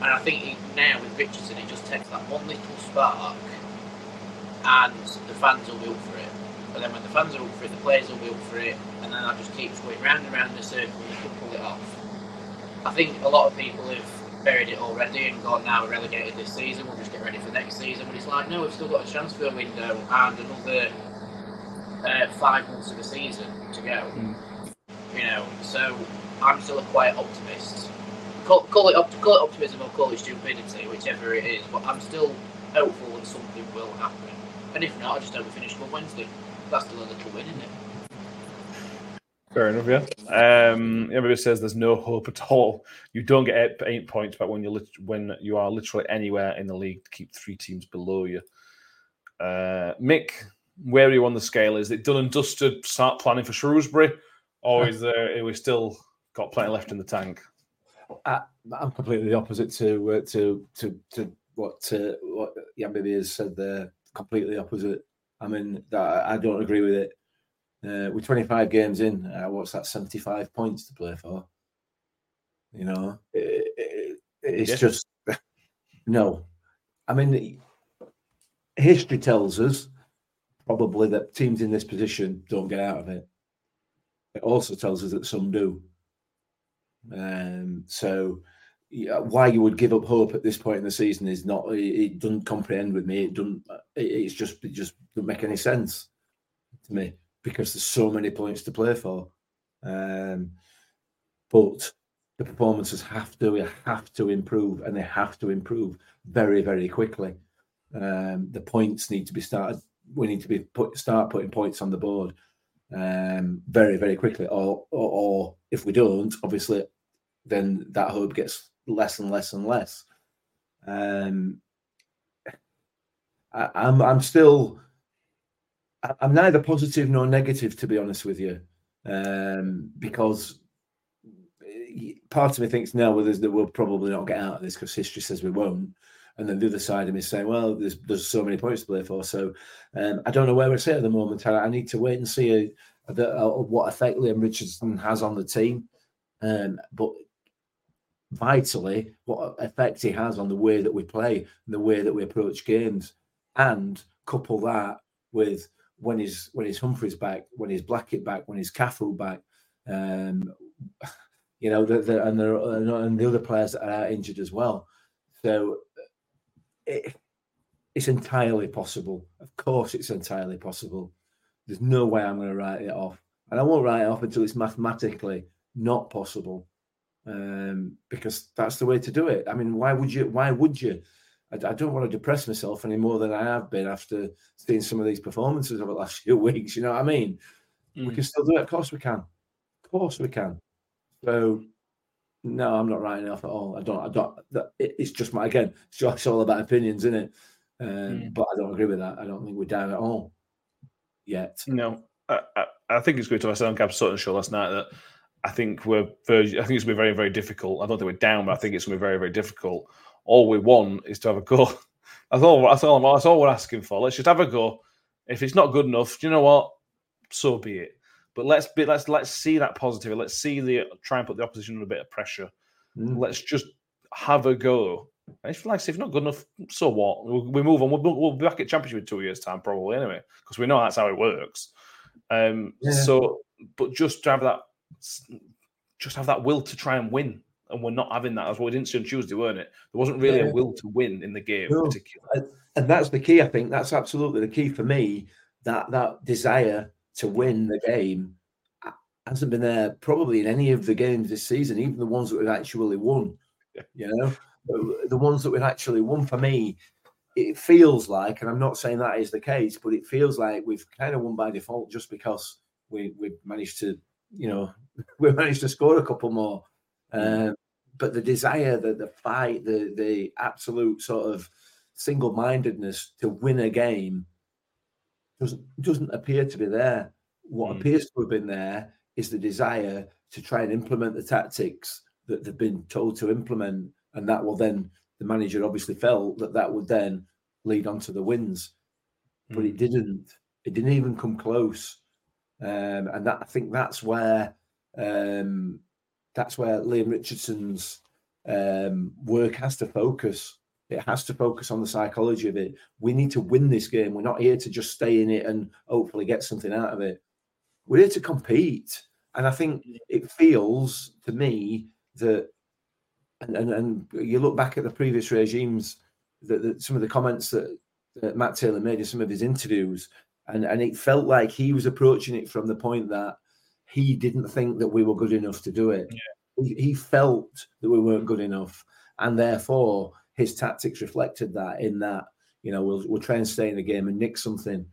And I think it, now with Richardson, it just takes that one little spark, and the fans will be up for it. But then when the fans are up for it, the players will be up for it, and then that just keeps going round and round the circle and you can pull it off. I think a lot of people have buried it already and gone now we're relegated this season, we'll just get ready for next season. But it's like, no, we've still got a transfer window and another uh, five months of the season to go. Mm. You know, so I'm still a quiet optimist. Call, call, it op- call it optimism or call it stupidity, whichever it is. But I'm still hopeful that something will happen. And if not, I just hope we finish on Wednesday that's still a little win, isn't it? Fair enough, yeah. Um, everybody says there's no hope at all. You don't get eight, eight points back when you lit- when you are literally anywhere in the league to keep three teams below you. Uh, Mick, where are you on the scale? Is it done and dusted? Start planning for Shrewsbury, or is there? Are we still got plenty left in the tank? I, am completely the opposite to uh, to to to what uh, what Yambibi has said there. Completely opposite. I mean, I don't agree with it. Uh, with 25 games in, uh, what's that? 75 points to play for. You know, it, it, it's yeah. just no. I mean, history tells us probably that teams in this position don't get out of it. It also tells us that some do. Um, so, why you would give up hope at this point in the season is not. It, doesn't comprehend with me. It doesn't. It, it's just. It just doesn't make any sense to me because there's so many points to play for. Um, but the performances have to have to improve, and they have to improve very very quickly. Um, the points need to be started. We need to be put start putting points on the board um, very very quickly, or, or, or if we don't, obviously, then that hope gets less and less and less. Um, I, I'm I'm still I'm neither positive nor negative, to be honest with you, um, because part of me thinks no, well, that we'll probably not get out of this because history says we won't, and then the other side of me is saying, well, there's there's so many points to play for, so um, I don't know where we're at at the moment. I, I need to wait and see uh, uh, what effect Leam Richardson has on the team, um, but vitally what effect he has on the way that we play and the way that we approach games, and couple that with when his when his Humphreys back, when his Blackett back, when his Cafu back, um, you know, the, the, and the and the other players that are injured as well. So it, it's entirely possible. Of course, it's entirely possible. There's no way I'm going to write it off, and I won't write it off until it's mathematically not possible, um, because that's the way to do it. I mean, why would you? Why would you? I, I, don't want to depress myself any more than I have been after seeing some of these performances over the last few weeks. You know what I mean? Mm. We can still do it. Of course we can. Of course we can. So no, I'm not writing it off at all. I don't. I don't. It's just my again. It's just all about opinions, isn't it? Um, mm. But I don't agree with that. I don't think we're down at all yet. No, I, I, I think it's good to. I said on Gab Sutton show last night that I think we're. Very, I think it's going to be very, very difficult. I don't think we're down, but I think it's going to be very, very difficult all we want is to have a go. That's all. That's all. That's all we're asking for. Let's just have a go. If it's not good enough, you know what? So be it. But let's be. Let's let's see that positive. Let's see the try and put the opposition under a bit of pressure. Mm. Let's just have a go. If like if not good enough, so what? We move on. We'll, we'll be back at championship in two years' time, probably anyway, because we know that's how it works. Um, yeah. So, but just to have that, just have that will to try and win and we're not having that. That's what we didn't see on Tuesday, weren't it? There wasn't really yeah. a will to win in the game, no. particularly. And that's the key. I think that's absolutely the key for me. That that desire to win the game. hasn't been there probably in any of the games this season, even the ones that we've actually won. Yeah. You know, the ones that we've actually won for me, it feels like, and I'm not saying that is the case, but it feels like we've kind of won by default just because we we managed to, you know, we managed to score a couple more. Um, but the desire, the the fight, the the absolute sort of single mindedness to win a game doesn't doesn't appear to be there. What Mm. appears to have been there is the desire to try and implement the tactics that they've been told to implement, and that will then the manager obviously felt that that would then lead on to the wins, but it didn't. It didn't even come close, um, and that I think that's where um, that's where Leam Richardson's um, work has to focus. It has to focus on the psychology of it. We need to win this game. We're not here to just stay in it and hopefully get something out of it. We're here to compete. And I think it feels to me that, and, and, and you look back at the previous regimes, that, that some of the comments that, that Matt Taylor made in some of his interviews, and, and it felt like he was approaching it from the point that he didn't think that we were good enough to do it. He, he felt that we weren't good enough. And therefore, his tactics reflected that in that, you know, we'll, we'll try and stay in the game and nick something.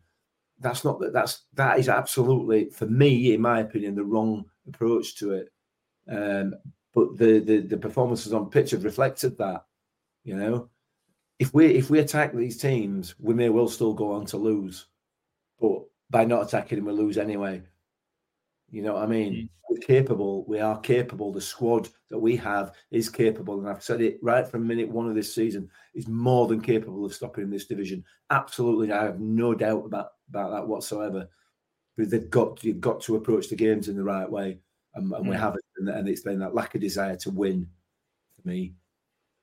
That's not that. That's that is absolutely for me, in my opinion, the wrong approach to it. Um, but the, the the performances on pitch have reflected that. You know, if we if we attack these teams, we may well still go on to lose. But by not attacking them, we lose anyway. You know what I mean? Mm. We're capable. We are capable. The squad that we have is capable, and I've said it right from minute one of this season. Is more than capable of stopping this division. Absolutely, I have no doubt about about that whatsoever. But they've got you've got to approach the games in the right way, and, and we Mm. haven't. And, and it's been that lack of desire to win for me.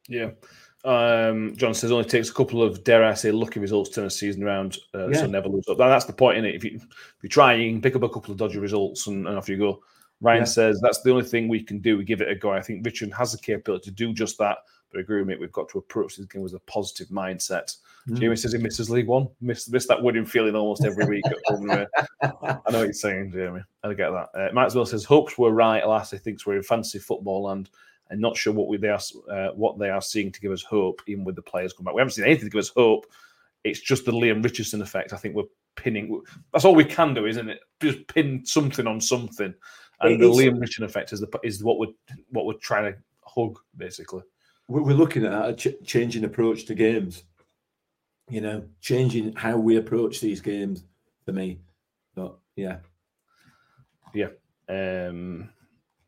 Yeah. Um, John says only takes a couple of dare I say lucky results to turn a season around, uh, Yeah. so never lose up. That- That's the point in it. If you if you try, you can pick up a couple of dodgy results and, and off you go. Ryan Yeah. says that's the only thing we can do. We give it a go. I think Richard has the capability to do just that. But I agree with me. We've got to approach this game with a positive mindset. Mm. Jamie says he misses League One. Miss miss that winning feeling almost every week. at home. I know what you're saying, Jamie. I get that. Uh, Matt as well says hopes were right. Alas, he thinks we're in fantasy football land and not sure what we they are uh, what they are seeing to give us hope, even with the players come back. We haven't seen anything to give us hope. It's just the Leam Richardson effect. I think we're pinning. That's all we can do, isn't it? Just pin something on something, and It the Leam Richardson effect is the is what we're what we're trying to hug, basically. We're we're looking at a ch- changing approach to games. You know, changing how we approach these games. For me, but yeah. Yeah. Um,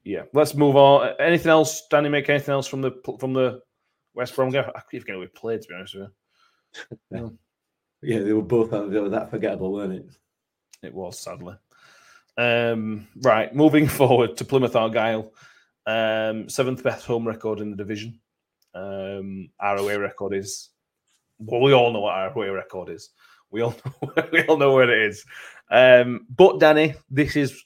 yeah. Let's move on. Anything else, Danny? Make anything else from the from the West Brom game? I keep forgetting we played. To be honest with you. Yeah, they were both they were that forgettable, weren't it? It was sadly. Um, right, moving forward to Plymouth Argyle, um, seventh best home record in the division. Um, our away record is well, we all know what our away record is. We all know, we all know where it is. Um, but Danny, this is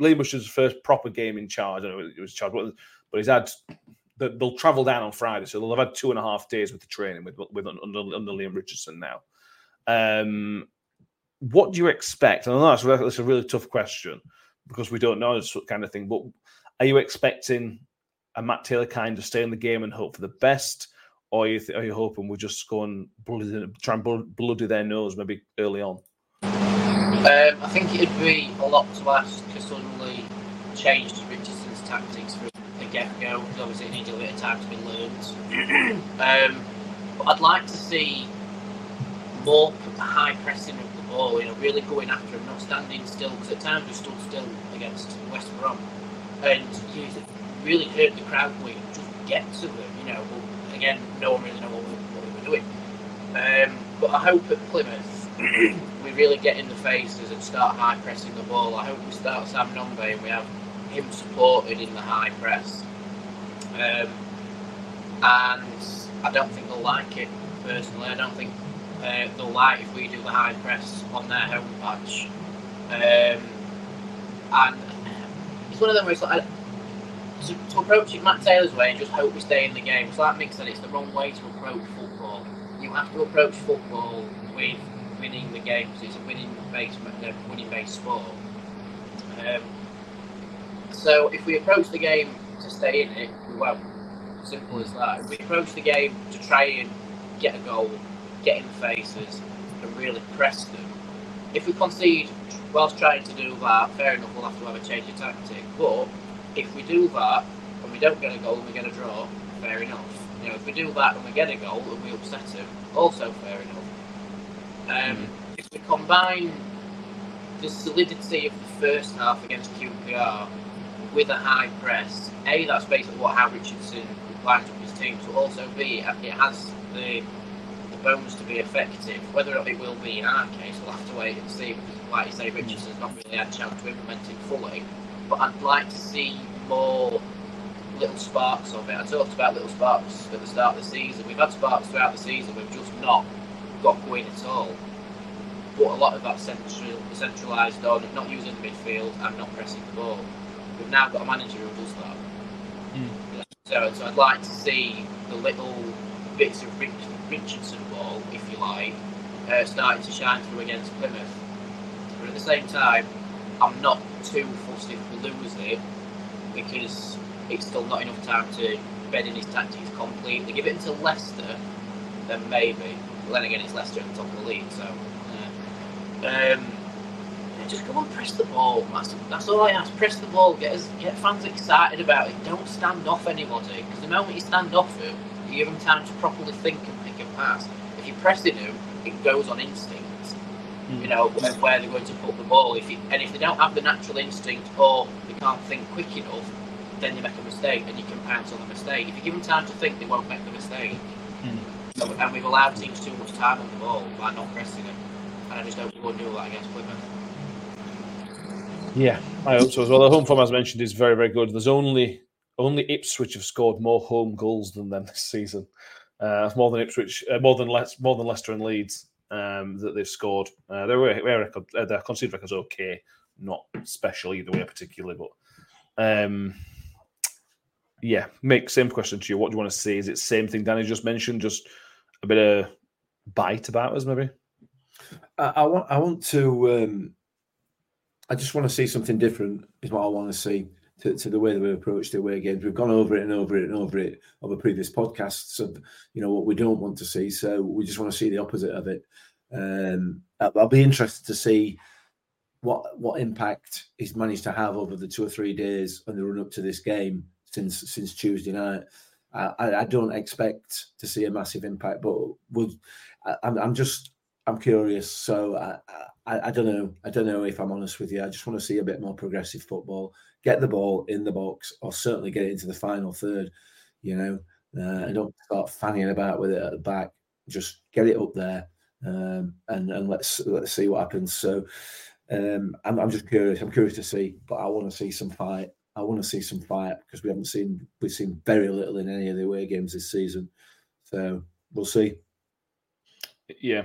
Liam Rush's first proper game in charge. I know it was charged, but, he's had. they- They'll travel down on Friday, so they'll have had two and a half days with the training with with under, under Leam Richardson now. Um, what do you expect? And I know that's, that's a really tough question because we don't know this kind of thing. But are you expecting a Matt Taylor kind of stay in the game and hope for the best, or are you, th- are you hoping we'll just go and bloody, try and bloody their nose maybe early on? Um, I think it'd be a lot to ask to suddenly change Richardson's tactics from the get go. because Obviously, it needs a bit of time to be learned. um, but I'd like to see more p- high pressing of the ball, you know, really going after him, not standing still. Because at times we stood still against West Brom, and you it really hurt the crowd. We just get to them, you know. Again, no one really know what we, what we were doing. Um, but I hope at Plymouth we really get in the faces and start high pressing the ball. I hope we start Sam Nombe and we have him supported in the high press. Um, and I don't think they'll like it personally. I don't think uh, they'll like if we do the high press on their home patch. Um, and it's one of them where it's like to, to approach it Matt Taylor's way and just hope we stay in the game. So that makes that it's the wrong way to approach football. You have to approach football with winning the games. It's a winning based, winning based sport. Um, So if we approach the game to stay in it, we won't. Simple as that. If we approach the game to try and get a goal, get in the faces, and really press them. If we concede whilst trying to do that, fair enough, we'll have to have a change of tactic. But if we do that and we don't get a goal and we get a draw, fair enough. You know, if we do that and we get a goal and we upset them, also fair enough. Um, if we combine the solidity of the first half against QPR with a high press, A, that's basically what Hal Richardson lines up his team to also B, it has the, the bones to be effective. Whether or not it will be in our case, we'll have to wait and see. Because, like you say, Richardson's not really had a chance to implement it fully. But I'd like to see more little sparks of it. I talked about little sparks at the start of the season. We've had sparks throughout the season, we've just not got going at all. But a lot of that central, centralised on not using the midfield and not pressing the ball. We've now got a manager who does that. Mm. So, so I'd like to see the little bits of Rich, Richardson ball, if you like, uh, starting to shine through against Plymouth. But at the same time, I'm not too fussed if we lose it because it's still not enough time to bed in his tactics completely. Give it until Leicester, then maybe. But then again, it's Leicester at the top of the league, so. Yeah. Um, just go and press the ball. That's, that's all I ask. Press the ball. Get us, get fans excited about it. Don't stand off anybody. Because the moment you stand off them, you give them time to properly think and pick and pass. If you're pressing them, it goes on instinct. Mm. You know where, where, they're going to put the ball. If you, and if they don't have the natural instinct or they can't think quick enough, then they make a mistake and you can pounce on the mistake. If you give them time to think, they won't make the mistake. Mm. And we've allowed teams too much time on the ball by not pressing them. And I just hope we won't do that against Plymouth. Yeah, I hope so as well. The home form, as mentioned, is very, very good. There's only only Ipswich have scored more home goals than them this season. Uh, more than Ipswich, uh, more than Le- more than Leicester and Leeds um, that they've scored. Uh, their, their, record, uh, their conceded record's okay, not special either way, particularly. But um, yeah, make same question to you. What do you want to see? Is it same thing Danny just mentioned? Just a bit of bite about us, maybe. I, I want. I want to. Um, I just want to see something different. Is what I want to see to, to the way that we approach the away games. We've gone over it and over it and over it over previous podcasts of you know what we don't want to see. So we just want to see the opposite of it. Um, I'll be interested to see what what impact he's managed to have over the two or three days and the run up to this game since since Tuesday night. I, I don't expect to see a massive impact, but I, I'm, I'm just I'm curious. So I, I, I, don't know. I don't know if I'm honest with you. I just want to see a bit more progressive football. Get the ball in the box, or certainly get it into the final third. You know, uh, and don't start fanning about with it at the back. Just get it up there, um, and and let's let's see what happens. So um, I'm, I'm just curious. I'm curious to see, but I want to see some fight. I want to see some fight because we haven't seen we've seen very little in any of the away games this season. So we'll see. Yeah,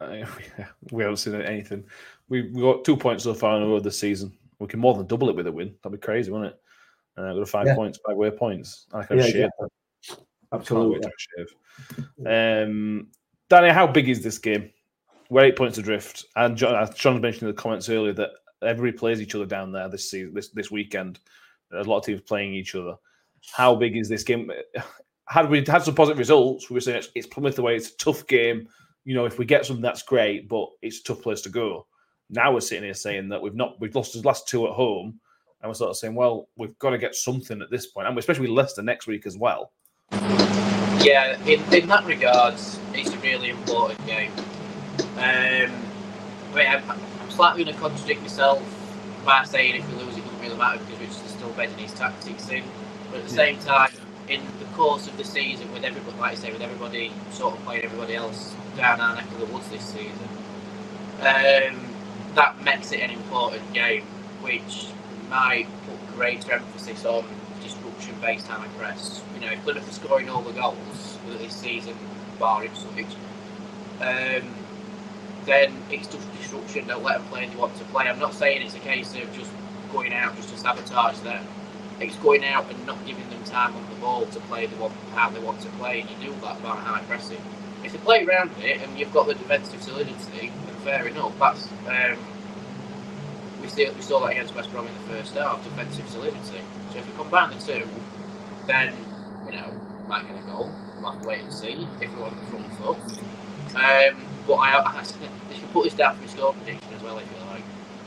uh, we haven't seen anything. We we got two points so far in row this season. We can more than double it with a win. That'd be crazy, wouldn't it? Uh, got five yeah. points, five way points. I can yeah, shave. Yeah. Absolutely. Shave. Um, Danny, how big is this game? We're eight points adrift, and John, John mentioned in the comments earlier that everybody plays each other down there this season, this this weekend. There's a lot of teams playing each other. How big is this game? Had we had some positive results, we were saying it's, it's Plymouth away. It's a tough game you know, if we get something, that's great, but it's a tough place to go. Now we're sitting here saying that we've not we've lost the last two at home, and we're sort of saying, well, we've got to get something at this point, and especially with Leicester next week as well. Yeah, in, in that regards, it's a really important game. Um, I I'm, I'm slightly going to contradict myself by saying if we lose, it doesn't really matter because we're just still betting his tactics in. But at the same time, in the course of the season, with everybody, like I say, with everybody sort of playing everybody else down our neck of the woods this season. Um, that makes it an important game, which might put greater emphasis on disruption-based high press. You know, if are scoring all the goals this season, barring Ipswich, um, then it's just disruption. Don't let them play if they want to play. I'm not saying it's a case of just going out just to sabotage them. It's going out and not giving them time on the ball to play the one how they want to play, and you do that by high pressing if you play around with it and you've got the defensive solidity, then fair enough. That's um, we see, we saw that against West Brom in the first half, defensive solidity. So if you combine the two, then, you know, might get a goal. We'll have to wait and see if we want the front foot. Um, but I, I, should put this down for a score prediction as well, if you like.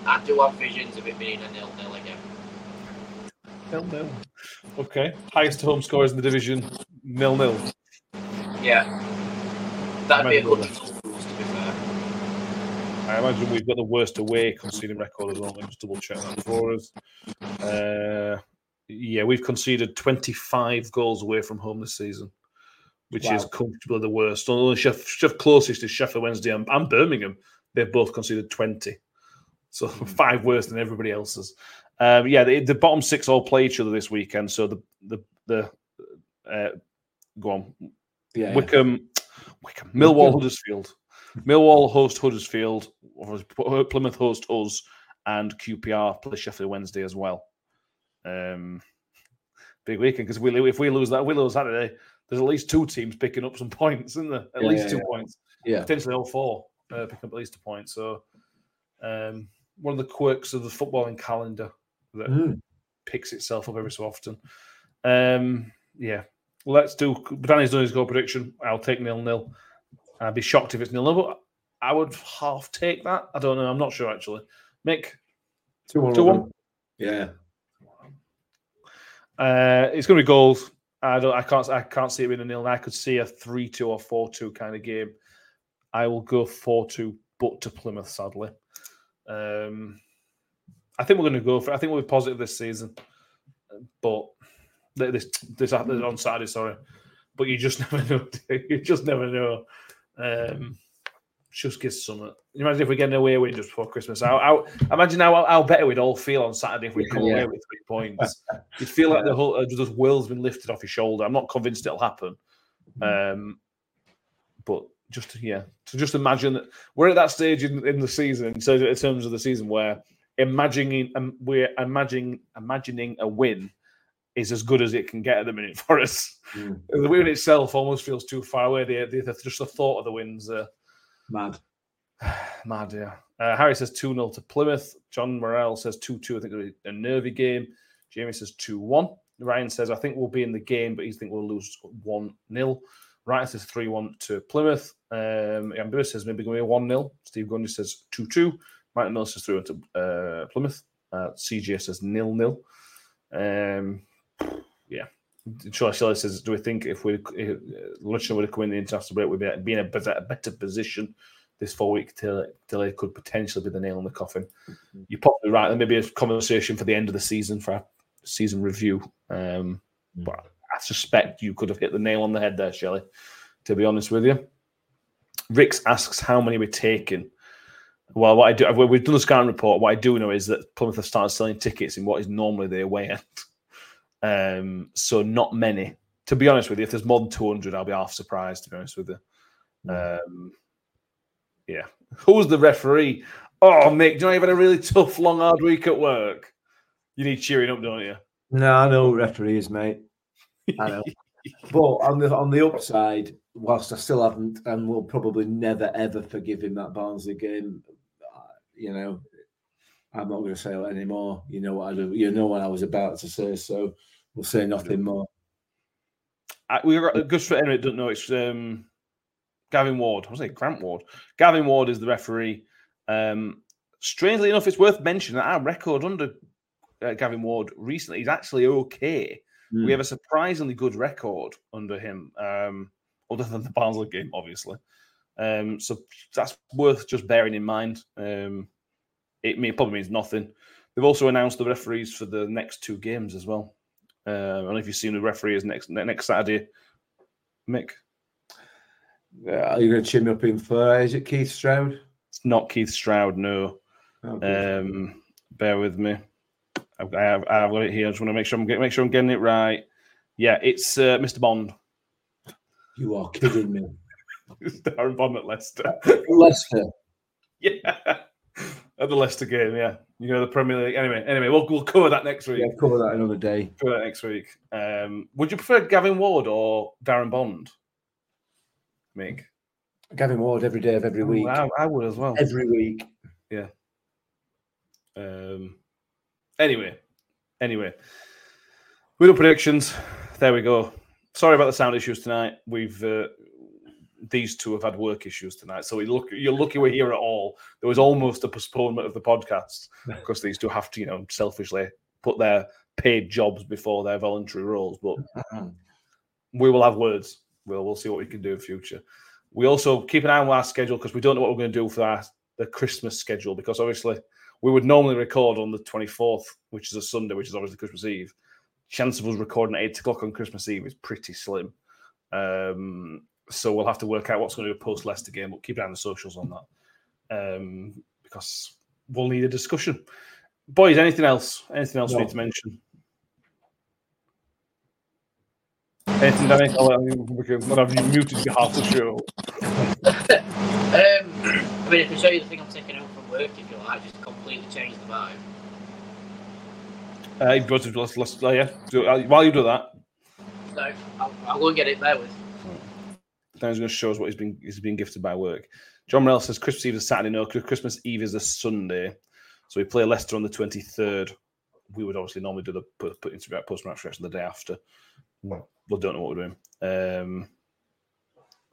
I do have visions of it being a nil-nil again. Nil nil. Okay. Highest home scores in the division. Nil nil. Yeah. That'd be a good Imagine result for us, to be fair. I imagine we've got the worst away conceding record as well. Let me just double check that for us. Uh, yeah, we've conceded 25 goals away from home this season, which is comfortably the worst. Only Sheff, Sheff closest is Sheffield Wednesday and, and Birmingham. They've both conceded 20. So five worse than everybody else's. Um, yeah, the, the bottom six all play each other this weekend. So the the the uh, go on Yeah. Wickham, Wickham, Millwall, Huddersfield. Millwall host Huddersfield. Plymouth host us, and QPR play Sheffield Wednesday as well. Um, big weekend because we if we lose that, we lose Saturday. There's at least two teams picking up some points, isn't there? At Yeah, least yeah, two yeah. points, Yeah. potentially all four uh, picking up at least a point. So, um, one of the quirks of the footballing calendar that Mm. picks itself up every so often. Um, yeah, let's do. Danny's done his goal prediction. I'll take nil nil. I'd be shocked if it's nil nil, but I would half take that. I don't know. I'm not sure actually. Mick, Two one. two one. Yeah. Uh, it's going to be goals. I don't. I can't. I can't see it being a nil. I could see a three-two or four-two kind of game. I will go four-two, but to Plymouth. Sadly, um, I think we're going to go for. I think we'll be positive this season, but th- this this happened on Saturday. Sorry, but you just never know. you just never know. Um, just gives something. You imagine if we get an away win just before Christmas. How, how imagine how, how better we'd all feel on Saturday if we come Yeah. away with three points. You'd feel like the whole uh, the world's been lifted off your shoulder. I'm not convinced it'll happen, um, but just yeah, to just imagine that we're at that stage in, in the season. So in terms of the season where imagining um, we're imagining imagining a win is as good as it can get at the minute for us. Mm. The win itself almost feels too far away. The, the, just the thought of the wins. Uh, Mad. Mad, yeah. Uh, Harry says 2 0 to Plymouth. John Morrell says 2 2. I think it'll be a nervy game. Jamie says 2 1. Ryan says, I think we'll be in the game, but he thinks we'll lose 1 0. Ryan says 3 1 to Plymouth. Um, Amber says maybe going to be 1 0. Steve Gundy says 2 2. Martin Mills says 3 1 to uh, Plymouth. Uh, CJ says 0 0. Um, yeah. Charlie Shelley says, Do we think if we eh, if Luncheon would have come in the international break, we'd be, be in a better, a better position this four week delay, delay could potentially be the nail in the coffin? Mm-hmm. You're probably right. There may be a conversation for the end of the season for our season review. Um, mm. but I suspect you could have hit the nail on the head there, Shelley, to be honest with you. Rix asks how many we're taking. Well, what I do, we've done the scouting report. What I do know is that Plymouth have started selling tickets in what is normally the away end. Um, so not many. To be honest with you, if there's more than 200, I'll be half surprised, to be honest with you. Um, yeah. Who's the referee? Oh, Mick, do you know you've had a really tough, long, hard week at work? You need cheering up, don't you? No, I know who referee is, mate. I know. but on the on the upside, whilst I still haven't and will probably never ever forgive him that Barnsley game, uh, you know, I'm not going to say it anymore. You know what I do. You know what I was about to say, so we'll say nothing more. I, we got just for anyone don't know, it's um, Gavin Ward. I was saying Grant Ward. Gavin Ward is the referee. Um, strangely enough, it's worth mentioning that our record under uh, Gavin Ward recently is actually okay. Mm. We have a surprisingly good record under him, um, other than the Barnsley game, obviously. Um, so that's worth just bearing in mind. Um, it may, probably means nothing. They've also announced the referees for the next two games as well. Uh, I don't know if you've seen the referees next next Saturday, Mick. Uh, are you going to chin me up in for? Is it Keith Stroud? It's not Keith Stroud, no. Oh. Um, bear with me. I've, I have, I've got it here. I just want to make sure I'm getting make sure I'm getting it right. Yeah, it's uh, Mr. Bond. you are kidding me. It's Darren Bond at Leicester. Leicester. yeah, at the Leicester game. Yeah, you know the Premier League. Anyway, anyway, we'll we'll cover that next week. Yeah, cover that another day. Cover that next week. Um, would you prefer Gavin Ward or Darren Bond? Mick, Gavin Ward every day of every week. I, I would as well. Every week. Yeah. Um, anyway, anyway, we do predictions. There we go. Sorry about the sound issues tonight. We've uh, these two have had work issues tonight, so we look. You're lucky we're here at all. There was almost a postponement of the podcast because these two have to, you know, selfishly put their paid jobs before their voluntary roles. But we will have words. We'll we'll see what we can do in future. We also keep an eye on our schedule because we don't know what we're going to do for our the Christmas schedule because obviously we would normally record on the 24th, which is a Sunday, which is obviously Christmas Eve. Chance of us recording at eight o'clock on Christmas Eve is pretty slim. Um, so we'll have to work out what's going to be post Leicester game. We'll keep an eye on the socials on that um, because we'll need a discussion. Boys, anything else? Anything else No. we need to mention? Anything, Danny? I'll, I'll, I'll have you muted for half the show. Um, I mean, if I show you the thing I'm taking home from work if you like, just completely change the vibe. Uh, you go to let's, let's, uh, yeah. Do, uh, while you do that, So I'll, I'll go and get it there with. Danny's going to show us what he's been he's been gifted by work. John Morell says Christmas Eve is Saturday. No, Christmas Eve is a Sunday. So we play Leicester on the 23rd. We would obviously normally do the put, put into post match reaction the day after. Well, we don't know what we're doing. Um,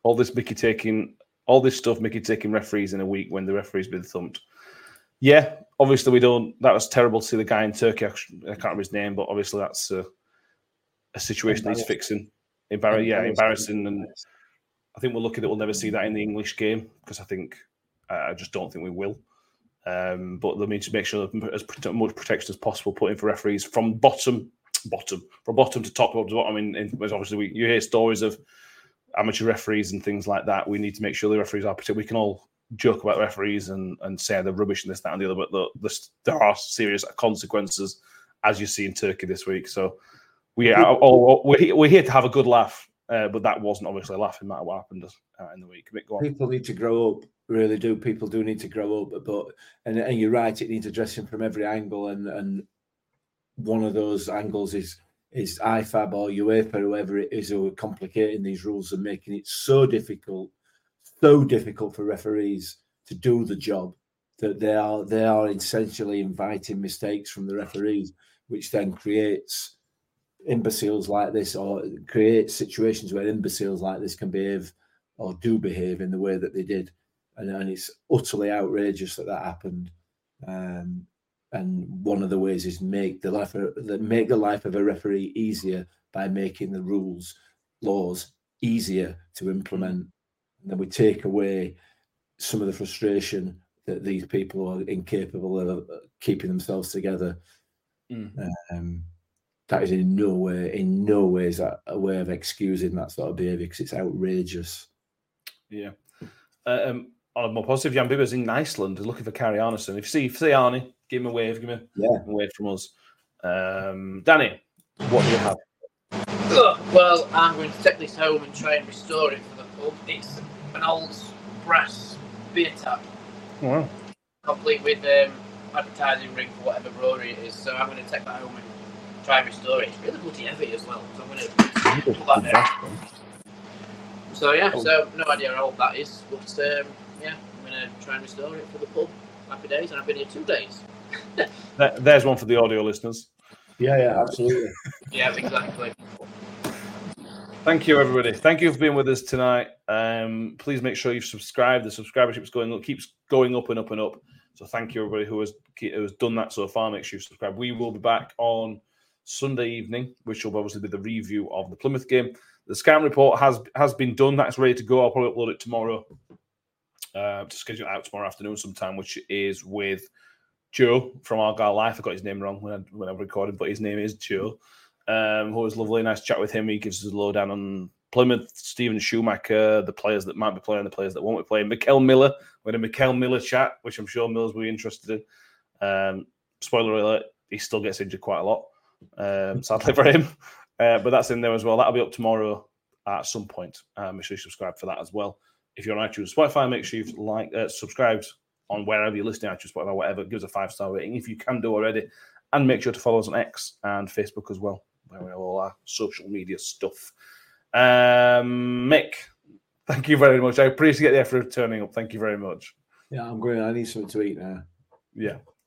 all this Mickey taking all this stuff, Mickey taking referees in a week when the referee's been thumped. Yeah, obviously we don't. That was terrible to see the guy in Turkey. I can't remember his name, but obviously that's a, a situation that he's fixing. Embar- yeah, embarrassing, and I think we're lucky that we'll never see that in the English game because I think I just don't think we will. Um, but they need to make sure as much protection as possible put in for referees from bottom, bottom, from bottom to top, to bottom. I mean, obviously we, you hear stories of amateur referees and things like that. We need to make sure the referees are protected. We can all joke about referees and, and say they're rubbish and this, that, and the other, but the, the, there are serious consequences as you see in Turkey this week. So we are all, we're here to have a good laugh, uh, but that wasn't obviously a laugh, no matter what happened uh, in the week. People need to grow up, really do. People do need to grow up, but and, and you're right, it needs addressing from every angle, and and one of those angles is is IFAB or UEFA, or whoever it is, who are complicating these rules and making it so difficult, so difficult for referees to do the job that they are they are essentially inviting mistakes from the referees, which then creates imbeciles like this or create situations where imbeciles like this can behave or do behave in the way that they did. And, and it's utterly outrageous that that happened. Um, and one of the ways is make the life of, the- make the life of a referee easier by making the rules, laws easier to implement. And then we take away some of the frustration that these people are incapable of uh, keeping themselves together. Mm. Um, that is in no way, in no way is that a way of excusing that sort of behaviour because it's outrageous. Yeah. Uh, um, on a more positive, Jan Bibber's in Iceland, looking for Kári Árnason. If you see, if you see Arnie, give him a wave, give him Yeah. a wave from us. Um, Danny, what do you have? Ugh, Well, I'm going to take this home and try and restore it for the pub. It's an old brass beer tap, Wow. complete with um, advertising ring for whatever brewery it is. So I'm going to take that home and try and. It's really bloody heavy as well. So I'm going to put that there. So yeah, so no idea how old that is, but um, yeah, I'm going to try and restore it for the pub. Happy days, and I've been here two days. There- There's one for the audio listeners. Yeah, yeah, absolutely. Yeah, exactly. Thank you, everybody. Thank you for being with us tonight. Um, please make sure you've subscribed. The subscribership's going up, keeps going up and up and up. So thank you, everybody who has who has done that so far. Make sure you subscribe. We will be back on Sunday evening, which will obviously be the review of the Plymouth game. The scouting report has has been done. That's ready to go. I'll probably upload it tomorrow. Uh, to schedule it out tomorrow afternoon sometime, which is with Joe from Argyle Life. I got his name wrong when I, when I recorded, but his name is Joe. Um, who was lovely, nice chat with him. He gives us a lowdown on Plymouth, Steven Schumacher, the players that might be playing, the players that won't be playing. Mickel Miller, we had a Mickel Miller chat, which I'm sure Miller's will be interested in. Um, spoiler alert, he still gets injured quite a lot, um, sadly for him. Uh, but that's in there as well. That'll be up tomorrow at some point. Um, make sure you subscribe for that as well. If you're on iTunes, Spotify, make sure you've like uh, subscribed on wherever you're listening, iTunes, Spotify, whatever. Give us a five star rating if you can do already, and make sure to follow us on X and Facebook as well, where we have all our social media stuff. Um, Mick, thank you very much. I appreciate the effort of turning up. Thank you very much. Yeah, I'm going. I need something to eat now. Yeah,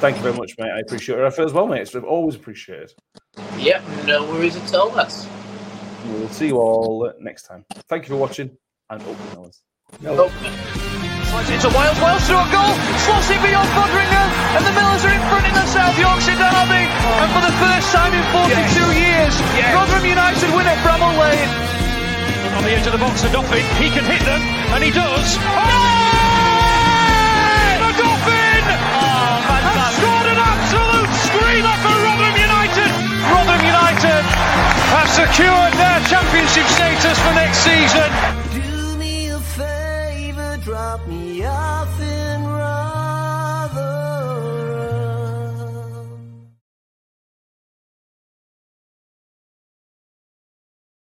Thank you very much, mate. I appreciate your effort as well, mate. It's always appreciated. Yep, no worries at all, lads. We'll see you all next time. Thank you for watching and open yours. Oh, Slides into Wales, Wales through a goal, slots it beyond Foderingham, and the Millers are in front in the South Yorkshire derby. And for the first time in 42 years, Rotherham United win at Bramall Lane. On the edge of the box, to Duffy, he can hit them, and he does. Oh! secured their championship status for next season.